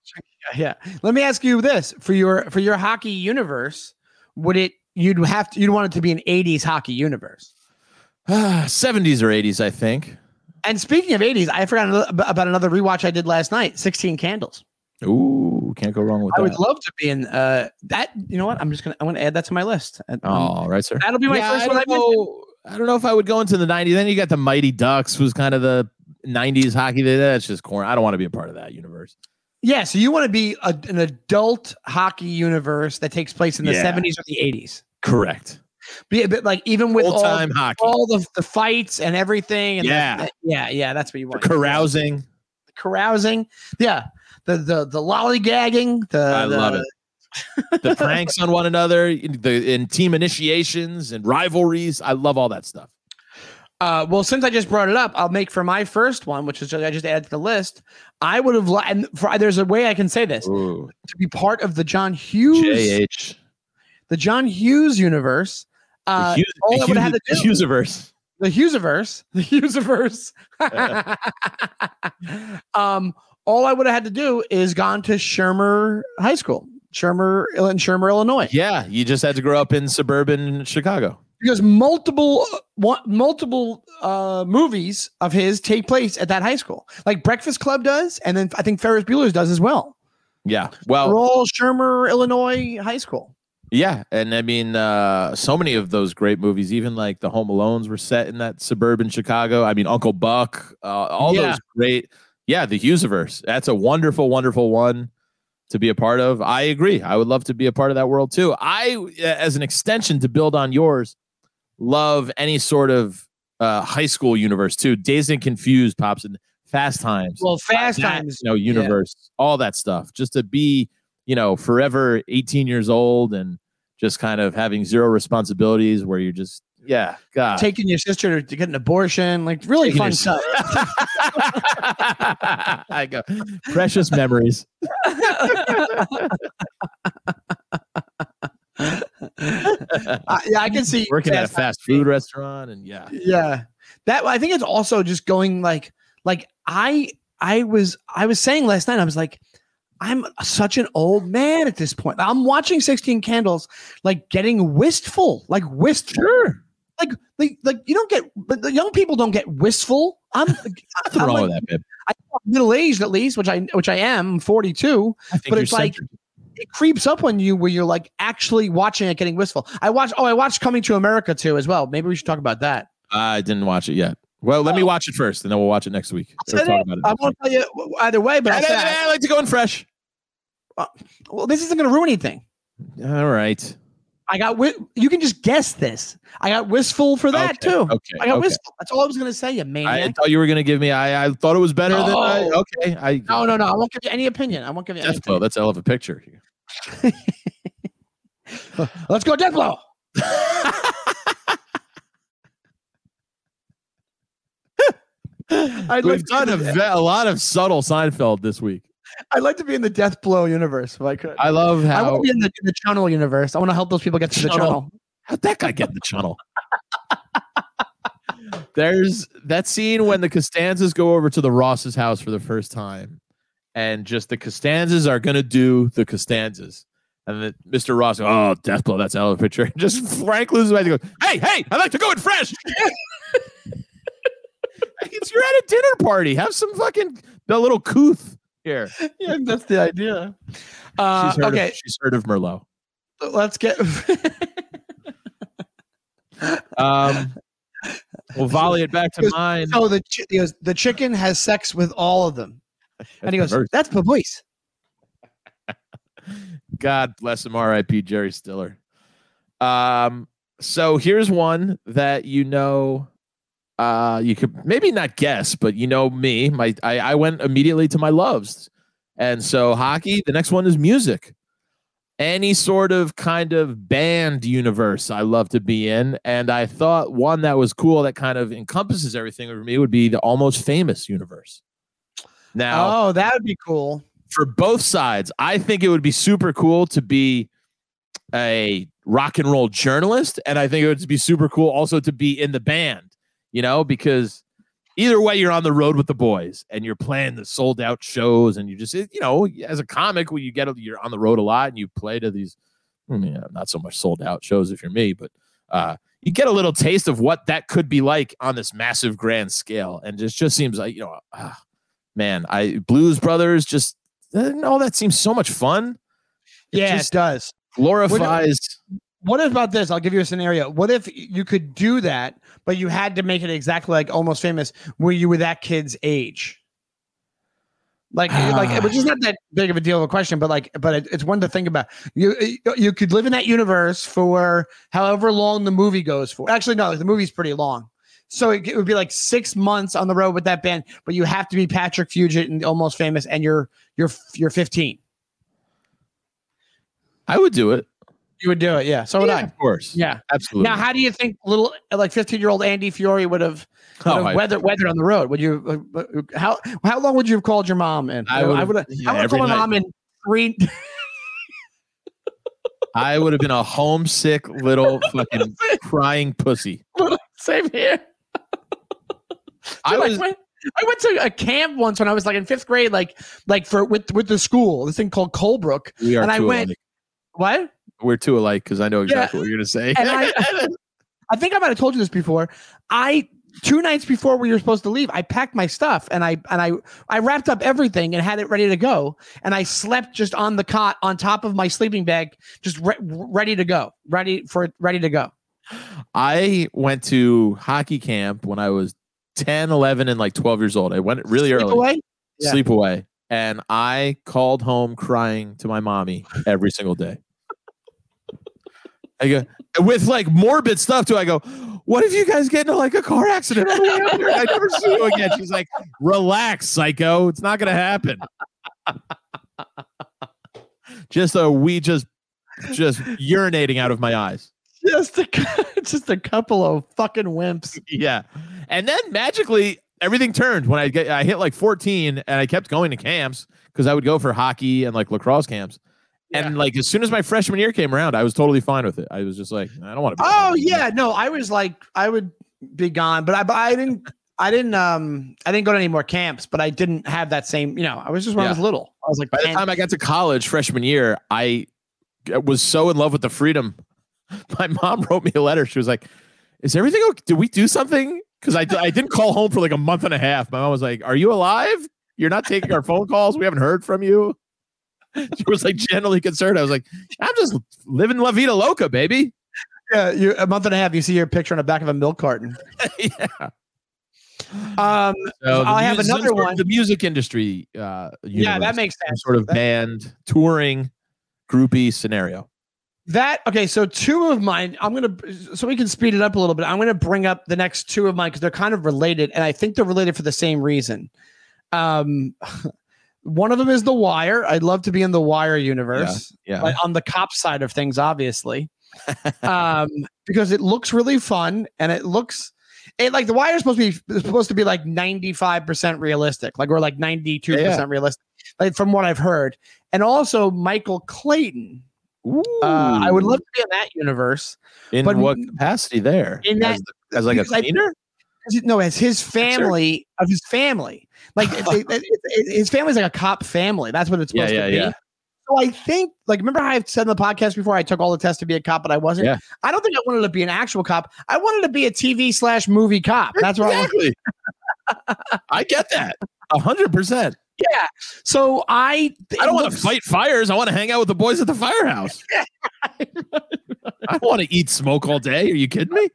yeah. Let me ask you this for your for your hockey universe, would it you'd have to you'd want it to be an 80s hockey universe. [SIGHS] 70s or 80s, I think. And speaking of 80s, I forgot about another rewatch I did last night, 16 Candles. Ooh, can't go wrong with I that. I would love to be in uh that you know what? I'm just gonna I'm gonna add that to my list. Um, Oh, all right, sir. that'll be my Yeah, first I one I don't, know, I don't know if I would go into the 90s. Then you got the Mighty Ducks, was kind of the 90s hockey. That's just corn. I don't want to be a part of that universe. Yeah, so you want to be a, an adult hockey universe that takes place in the Yeah. 70s or the 80s. Correct. Be a bit like even with Full all, time hockey. all the, the fights and everything. And Yeah. the- yeah, yeah, that's what you want. Carousing. The carousing. Yeah. The the the lollygagging. The I the- love it. The [LAUGHS] pranks on one another, the in team initiations and rivalries. I love all that stuff. Uh, well, since I just brought it up, I'll make for my first one, which is I just added to the list. I would have, li- and for, there's a way I can say this Ooh. to be part of the John Hughes, JH. the John Hughes universe. Uh, the Hughes, all I the would've to Hughes- do- the Hughesaverse. the Hughesaverse, the Hughesaverse. um, all I would have had to do is gone to Shermer High School, Shermer in Shermer, Illinois, Yeah, you just had to grow up in suburban Chicago. because multiple uh, multiple uh, movies of his take place at that high school, like Breakfast Club does, and then I think Ferris Bueller's does as well. Yeah. Well, all Shermer, Illinois high school. Yeah, and I mean, uh, so many of those great movies, even like the Home Alones, were set in that suburban Chicago. I mean, Uncle Buck, uh, all Yeah. those great. Yeah, the Hughesaverse. That's a wonderful, wonderful one to be a part of. I agree. I would love to be a part of that world too. I, as an extension to build on yours, love any sort of uh, high school universe too. Dazed and Confused pops in. Fast Times. Well, Fast that, Times, you know, universe, all that stuff. Just to be, you know, forever 18 years old and just kind of having zero responsibilities where you're just, yeah, God. taking your sister to get an abortion, like really Taking fun stuff. [LAUGHS] I go, precious memories. [LAUGHS] Uh, yeah, I can see Working at a Fast food restaurant and yeah. Yeah, that I think it's also just going like like I I was I was saying last night I was like I'm such an old man at this point. I'm watching 16 Candles like getting wistful, like wistful. Sure. Like like like you don't get but the young people don't get wistful. I'm, [LAUGHS] Nothing wrong like, with that, babe. middle aged at least, which I which I am, 42. But you're it's like- centered. it creeps up on you where you're like actually watching it, getting wistful. I watched. Oh, I watched Coming to America too as well. Maybe we should talk about that. I didn't watch it yet. Well, let me oh. watch it first, and then we'll watch it next week. Or Say talk that. about it I won't week. tell you either way, but I, I- I- I like to go in fresh. Uh, well, this isn't going to ruin anything. All right. I got. You can just guess this. I got wistful for that Okay, too. Okay. I got okay. wistful. That's all I was going to say. You man. I thought you were gonna give me. I, I thought it was better than I. No. Okay. I no, no, no. I won't give you any opinion. I won't give you any. Death blow. Opinion. That's a hell of a picture. [LAUGHS] Let's go, death blow. [LAUGHS] We've done a, a lot of subtle Seinfeld this week. I'd like to be in the death blow universe if I could. I love how I want to be in the, in the channel universe. I want to help those people get to the Channel. channel. how'd that guy get in the channel. There's that scene when the Costanzas go over to the Ross's house for the first time, and just the Costanzas are gonna do the Costanzas. And then Mr. Ross, goes, oh, death blow, that's a hell of a picture. [LAUGHS] Just Frank loses his mind. He goes, hey, hey, I like to go in fresh. [LAUGHS] it's you're at a dinner party. Have some fucking the little couth here. [LAUGHS] Yeah, that's the idea. [LAUGHS] Uh, she's heard okay, of, she's heard of Merlot. let's get. [LAUGHS] Um, we'll volley it back to Because- mine. so the he goes, the chicken has sex with all of them, and he goes, perverse. "That's voice." God bless him. R.I.P. Jerry Stiller. Um, so here's one that you know. Uh, you could maybe not guess, but you know me. My I, I went immediately to my loves, and so hockey. The next one is music. Any sort of kind of band universe I love to be in, and I thought one that was cool that kind of encompasses everything for me would be the almost famous universe. Now, Oh, that would be cool. for both sides, I think it would be super cool to be a rock and roll journalist, and I think it would be super cool also to be in the band. You know, because either way, you're on the road with the boys and you're playing the sold out shows, and you just you know, as a comic, when you get you're on the road a lot and you play to these, I mean, not so much sold out shows if you're me, but uh, you get a little taste of what that could be like on this massive grand scale, and it just seems like you know. ah, man, I Blues Brothers just uh, all that seems so much fun. It Yeah, just it does. glorifies. What about this? I'll give you a scenario. What if you could do that, but you had to make it exactly like Almost Famous, where you were that kid's age? Like, like, ah. which is not that big of a deal of a question, but like, but it, it's one to think about. You you could live in that universe for however long the movie goes for. Actually, no, the movie's pretty long, so it, it would be like six months on the road with that band. But you have to be Patrick Fugit and Almost Famous, and you're you're you're 15. I would do it. You would do it, yeah. So would Yeah, I. of course. Yeah. absolutely. Now, how do you think little like 15 year old Andy Fiori would have, would Oh, have weathered, weathered on the road? Would you, uh, how, how long would you have called your mom in? I would yeah, I would have called my mom in three. [LAUGHS] I would have been a homesick little [LAUGHS] fucking crying pussy. Same here. I was went, I went to a camp once when I was like in fifth grade, like, like for with, with the school, this thing called Colebrook. and I went- alike. What? We're too alike because I know exactly what you're gonna say. And I, [LAUGHS] I think I might have told you this before. I two nights before we were supposed to leave, I packed my stuff and I and I I wrapped up everything and had it ready to go. And I slept just on the cot on top of my sleeping bag, just re- ready to go, ready for ready to go. I went to hockey camp when I was 10, 11, and like 12 years old. I went really Sleep early. away? Yeah. sleep away. And I called home crying to my mommy every single day. I go with like morbid stuff too. I go, what if you guys get into like a car accident on the way up here? and I never see you again. She's like, relax, psycho. It's not gonna happen. just a we just just urinating out of my eyes. Just a [LAUGHS] just a couple of fucking wimps. Yeah. And then magically everything turned when I get I hit like 14 and I kept going to camps because I would go for hockey and like lacrosse camps. And like as soon as my freshman year came around, I was totally fine with it. I was just like, I don't want to be. Oh yeah, no, I was like, I would be gone, but I, but I didn't, I didn't, um, I didn't go to any more camps, but I didn't have that same, you know, I was just when I was little. I was like, By the time I got to college freshman year, I was so in love with the freedom. [LAUGHS] My mom wrote me a letter. She was like, Is everything okay? Did we do something? Because I, I didn't call home for like a month and a half. My mom was like, Are you alive? You're not taking our phone calls. We haven't heard from you. [LAUGHS] she was like genuinely concerned. I was like, I'm just living La Vida Loca, baby. Yeah, you a month and a half. You see your picture on the back of a milk carton. [LAUGHS] yeah. Um, So the I have another one. The music industry. Uh, yeah, that makes sense. sort of That- band touring, groupie scenario. That okay, so two of mine, I'm gonna so we can speed it up a little bit. I'm gonna bring up the next two of mine because they're kind of related, and I think they're related for the same reason. Um, one of them is the Wire. I'd love to be in the Wire universe, Yeah. like on the cop side of things, obviously, um, [LAUGHS] because it looks really fun and it looks. It like the wire is supposed to be supposed to be like 95% realistic, like we're like 92% Yeah, yeah. realistic, like from what I've heard. And also Michael Clayton, uh, I would love to be in that universe. In but- what capacity there? In that- as, as like a cleaner? No, as his family of his family, like [LAUGHS] it- it- it- his family's like a cop family. That's what it's supposed yeah, to be. yeah. So I think, like, remember how I said in the podcast before I took all the tests to be a cop, but I wasn't. Yeah. I don't think I wanted to be an actual cop. I wanted to be a TV slash movie cop. That's what I wanted. exactly. I get that. A hundred percent. Yeah. So I, I don't want to fight fires. I want to hang out with the boys at the firehouse. [LAUGHS] I want to eat smoke all day. Are you kidding me?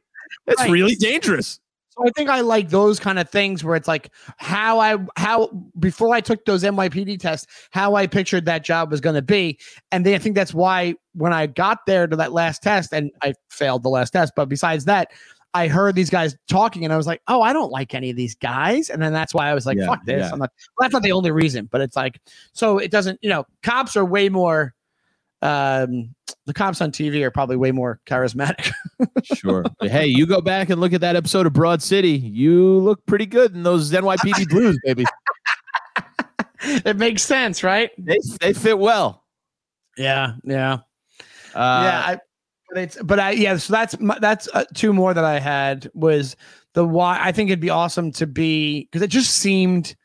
It's Right. really dangerous. So I think I like those kind of things where it's like how I how before I took those NYPD tests, how I pictured that job was going to be, and then I think that's why when I got there to that last test, and I failed the last test, but besides that, I heard these guys talking, and I was like, oh, I don't like any of these guys, and then that's why I was like, Yeah, fuck this. yeah. I'm not. Well, that's not the only reason, but it's like so it doesn't. You know, cops are way more. Um, the cops on TV are probably way more charismatic. [LAUGHS] Sure. Hey, you go back and look at that episode of Broad City. You look pretty good in those NYPD [LAUGHS] blues, baby. it makes sense, right? They, they fit well. Yeah, yeah. Uh, yeah, I, but it's but I yeah. So that's my, that's uh, two more that I had was the why. I think it'd be awesome to be because it just seemed,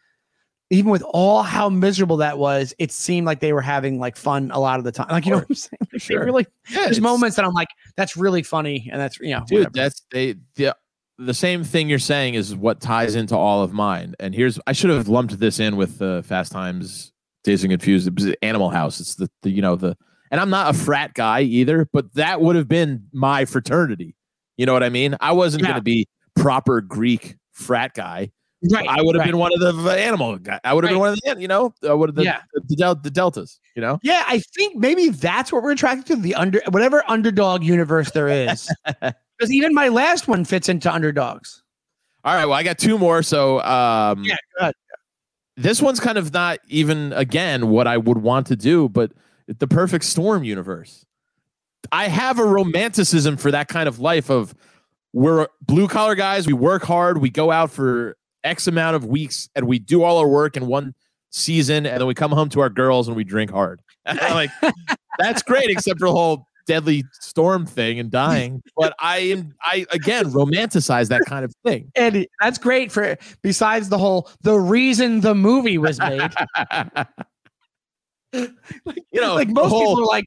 even with all how miserable that was, it seemed like they were having like fun a lot of the time. Like you know what I'm saying? Like, Sure. really yeah, there's moments that I'm like, that's really funny, and that's you know, dude whatever. that's they the, the same thing you're saying is what ties into all of mine and here's i should have lumped this in with the fast times days and confused animal house it's the, the you know the and i'm not a frat guy either but that would have been my fraternity you know what i mean i wasn't Yeah. going to be proper greek frat guy right. i would have right. been one of the animal guy i would have been one of the you know I would have the, Yeah. the, del- the deltas you know Yeah, I think maybe that's what we're attracted to the under whatever underdog universe there is. [LAUGHS] Because even my last one fits into underdogs. all right well i got two more so um Yeah, this one's kind of not even again what I would want to do, but the perfect storm universe. I have a romanticism for that kind of life of we're blue collar guys, we work hard, we go out for X amount of weeks and we do all our work in one season and then we come home to our girls and we drink hard. [LAUGHS] like that's great, except for the whole deadly storm thing and dying. But I am I again romanticize that kind of thing. And that's great for besides the whole the reason the movie was made. [LAUGHS] you [LAUGHS] know, like most whole- people are like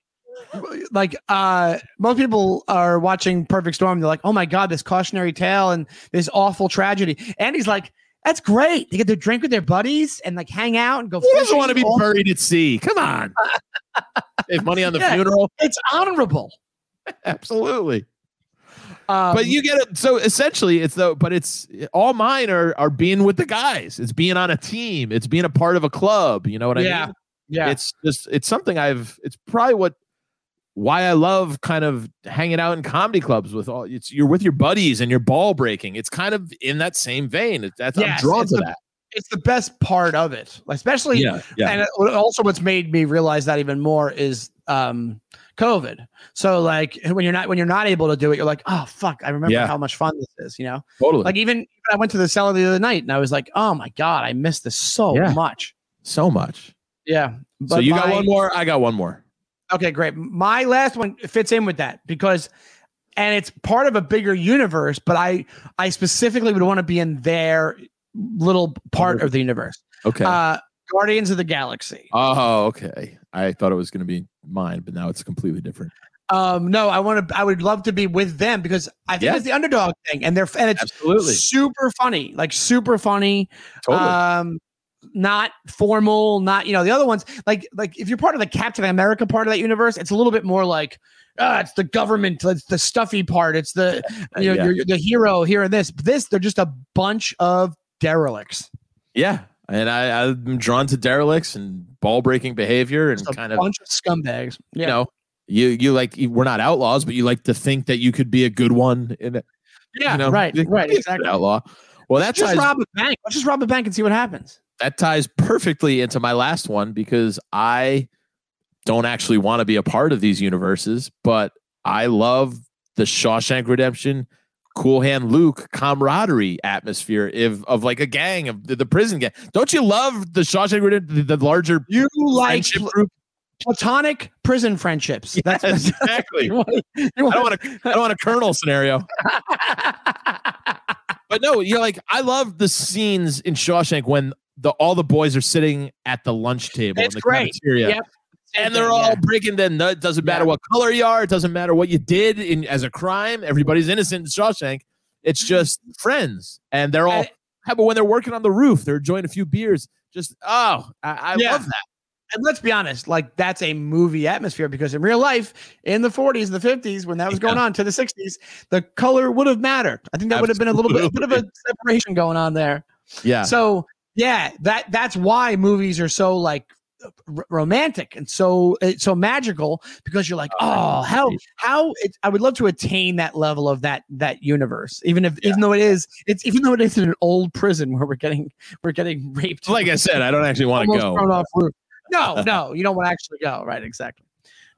like uh most people are watching Perfect Storm. They're like, oh my god, this cautionary tale and this awful tragedy. And he's like, that's great. They get to drink with their buddies and like hang out and go. Who doesn't want to be buried at sea? Come on. [LAUGHS] Save money on the Yeah. funeral. It's honorable. [LAUGHS] Absolutely. Um, But you get it. So essentially, it's though, but it's all mine are are being with the guys. It's being on a team. It's being a part of a club. You know what I Yeah. mean? yeah, It's just it's something I've. It's probably what why I love kind of hanging out in comedy clubs with all. It's you're with your buddies and you're ball breaking. It's kind of in that same vein. It's that's Yes, I'm drawn to the- that. it's the best part of it, especially Yeah, yeah. and also what's made me realize that even more is um covid so like when you're not when you're not able to do it you're like oh fuck i remember Yeah. how much fun this is you know Totally. like even i went to the cellar the other night and i was like oh my god i missed this so Yeah. much so much. yeah so you got one more. I got one more. Okay great my last one fits in with that because and it's part of a bigger universe but i i specifically would want to be in their little part of the universe Okay. uh guardians of the galaxy Oh, okay. I thought it was going to be mine, but now it's completely different. Um, no, I want to. I would love to be with them because I think Yeah. it's the underdog thing, and they're and it's Absolutely. super funny, like super funny. Totally. Um, not formal, not you know the other ones like like if you're part of the Captain America part of that universe, it's a little bit more like ah, it's the government, it's the stuffy part, it's the you know Yeah. you're, you're the hero here and this. This they're just a bunch of derelicts, Yeah. And I, I'm drawn to derelicts and ball breaking behavior and kind of, bunch of scumbags. you know, you, you like, you- we're not outlaws, but you like to think that you could be a good one in it. yeah, you know, right, right, be a good exactly. Outlaw. Well, that's Just ties, rob a bank. Let's just rob a bank and see what happens. That ties perfectly into my last one because I don't actually want to be a part of these universes, but I love the Shawshank Redemption, Cool Hand Luke camaraderie atmosphere if, of like a gang of the, the prison gang. Don't you love the Shawshank Redemption, the, the larger You like group? platonic prison friendships. That's, Yes, that's [LAUGHS] exactly. you want, you I don't want- want to. I don't want a colonel scenario. [LAUGHS] But no, you're like I love the scenes in Shawshank when the all the boys are sitting at the lunch table It's in the great. cafeteria. Yep. And they're all breaking the nut. Doesn't matter Yeah. what color you are. It doesn't matter what you did in as a crime. Everybody's innocent in Shawshank. It's mm-hmm. just friends, and they're all. Yeah, but when they're working on the roof, they're enjoying a few beers. Just oh, I, I Yeah. love that. and let's be honest, like that's a movie atmosphere because in real life, in the 40s, the 50s, when that was going on to the 60s, the color would have mattered. I think that would have been a little bit, a bit of a separation going on there. Yeah, So yeah, that that's why movies are so like r- romantic and so it's so magical because you're like, oh, oh how how it, I would love to attain that level of that that universe, even if even though it is it's even though it is in an old prison where we're getting we're getting raped. like I said, I don't actually want to go. thrown off roof. No, [LAUGHS] no, you don't want to actually go. Right, exactly.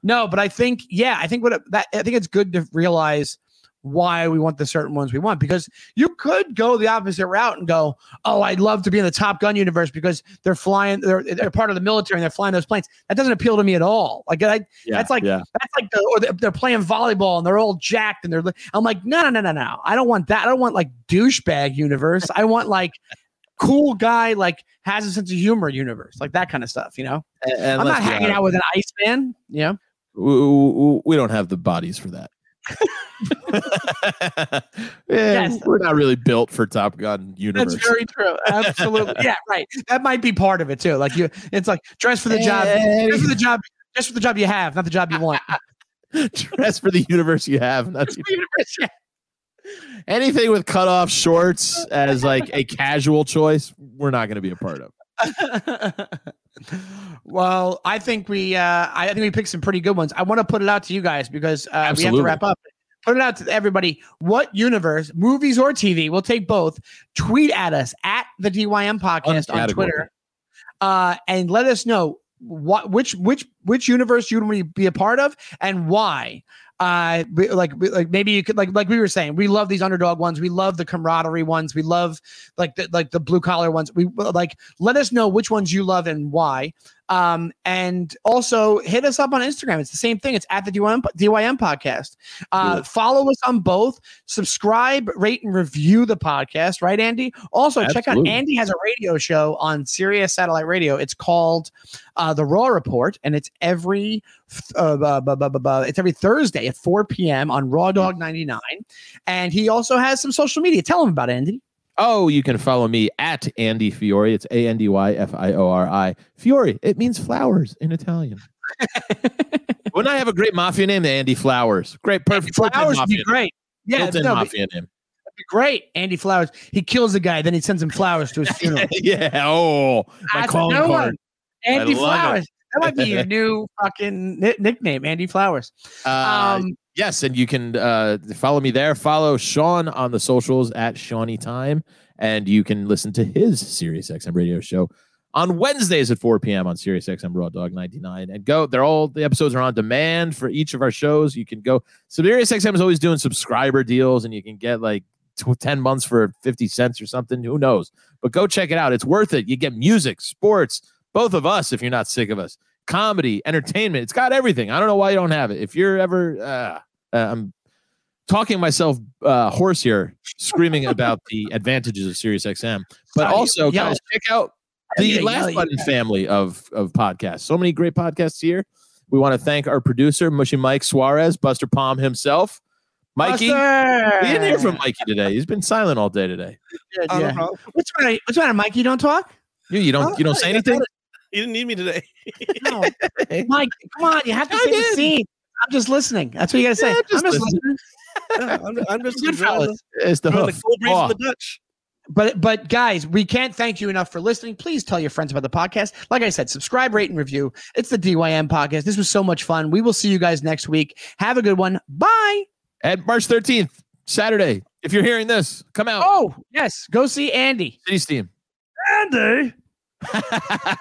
No, but I think, yeah, I think what it- that I think it's good to realize why we want the certain ones we want because you could go the opposite route and go, oh, I'd love to be in the Top Gun universe because they're flying, they're they're part of the military and they're flying those planes. That doesn't appeal to me at all. Like I, Yeah, that's like yeah. that's like the or they're, playing volleyball and they're all jacked and they're. I'm like, no, no, no, no, no. I don't want that. I don't want like douchebag universe. I want like cool guy, like has a sense of humor universe, like that kind of stuff. You know, And- and I'm not hanging out with an ice man Yeah, we, we- we don't have the bodies for that. Yeah, [LAUGHS] Yes. we're not really built for Top Gun universe. that's very true. Absolutely. [LAUGHS] yeah, right. That might be part of it too. Like you, it's like dress for the job, dress for the job, dress for the job you have, not the job you want. [LAUGHS] Dress for the universe you have. Not the universe, yeah. anything with cut off shorts as like a casual choice. We're not going to be a part of. Well, I think we uh I think we picked some pretty good ones. I want to put it out to you guys because uh, we have to wrap up. Put it out to everybody. What universe, movies or TV, we'll take both. Tweet at us at the DYM podcast on. Twitter. Uh and let us know what which which which universe you would be a part of and why uh like like maybe you could like like we were saying we love these underdog ones. We love the camaraderie ones. We love like the like the blue collar ones. We like let us know which ones you love and why um and also hit us up on instagram. It's the same thing. It's at the dym, DYM podcast. Uh follow us on both. Subscribe rate and review the podcast. Right andy? Also check out andy has a radio show on sirius satellite radio. It's called uh the raw report and it's every uh, bu- bu- bu- it's every thursday at 4 p.m on raw dog 99 and he also has some social media. Tell him about it andy Oh, you can follow me at Andy Fiori. It's A N D Y F I O R I. Fiori. It means flowers in Italian. [LAUGHS] Wouldn't I have a great mafia name? The Andy Flowers. Great, perfect. built-in flowers would be great yeah built-in no, mafia name. great andy flowers he kills a guy then he sends him flowers to his [LAUGHS] funeral yeah. Oh, my That's calling card. one. Andy I love it. Flowers. That might be your [LAUGHS] new fucking ni- nickname, Andy Flowers. Uh, Um, yes, and you can uh, follow me there. Follow Sean on the socials at Seany Time, and you can listen to his Sirius XM radio show on Wednesdays at 4 p.m. on Sirius XM Raw Dog 99. And go, they're all the episodes are on demand for each of our shows. You can go. Sirius XM is always doing subscriber deals, and you can get like tw- 10 months for 50 cents or something. Who knows? But go check it out. It's worth it. You get music, sports, both of us if you're not sick of us comedy, entertainment. It's got everything. I don't know why you don't have it. If you're ever, uh, uh, I'm talking myself uh, hoarse here, screaming about the advantages of Sirius XM. But Sorry, also, yell. guys, check out the Yeah, Laugh yell, Button family of of podcasts. So many great podcasts here. We want to thank our producer, Mushy Mike Suarez, Buster Palm himself. Mikey, Buster! we didn't hear from Mikey today. He's been silent all day today. Yeah, yeah. What's the matter? What's the matter, Mike? You don't talk? You, you don't you don't say anything. You didn't need me today. No, [LAUGHS] Mike, come on, you have to I say the scene. I'm just listening. That's what you gotta say. Yeah, just I'm just listen. listening. [LAUGHS] Yeah, I'm, I'm just Good enjoying the, It's the enjoying the cold breeze Oh. of the Dutch. But but guys, we can't thank you enough for listening. Please tell your friends about the podcast. Like I said, subscribe, rate, and review. It's the DYM podcast. This was so much fun. We will see you guys next week. Have a good one. Bye. At March 13th, Saturday. If you're hearing this, come out. Oh, yes. Go see Andy. City Steam. Andy. [LAUGHS]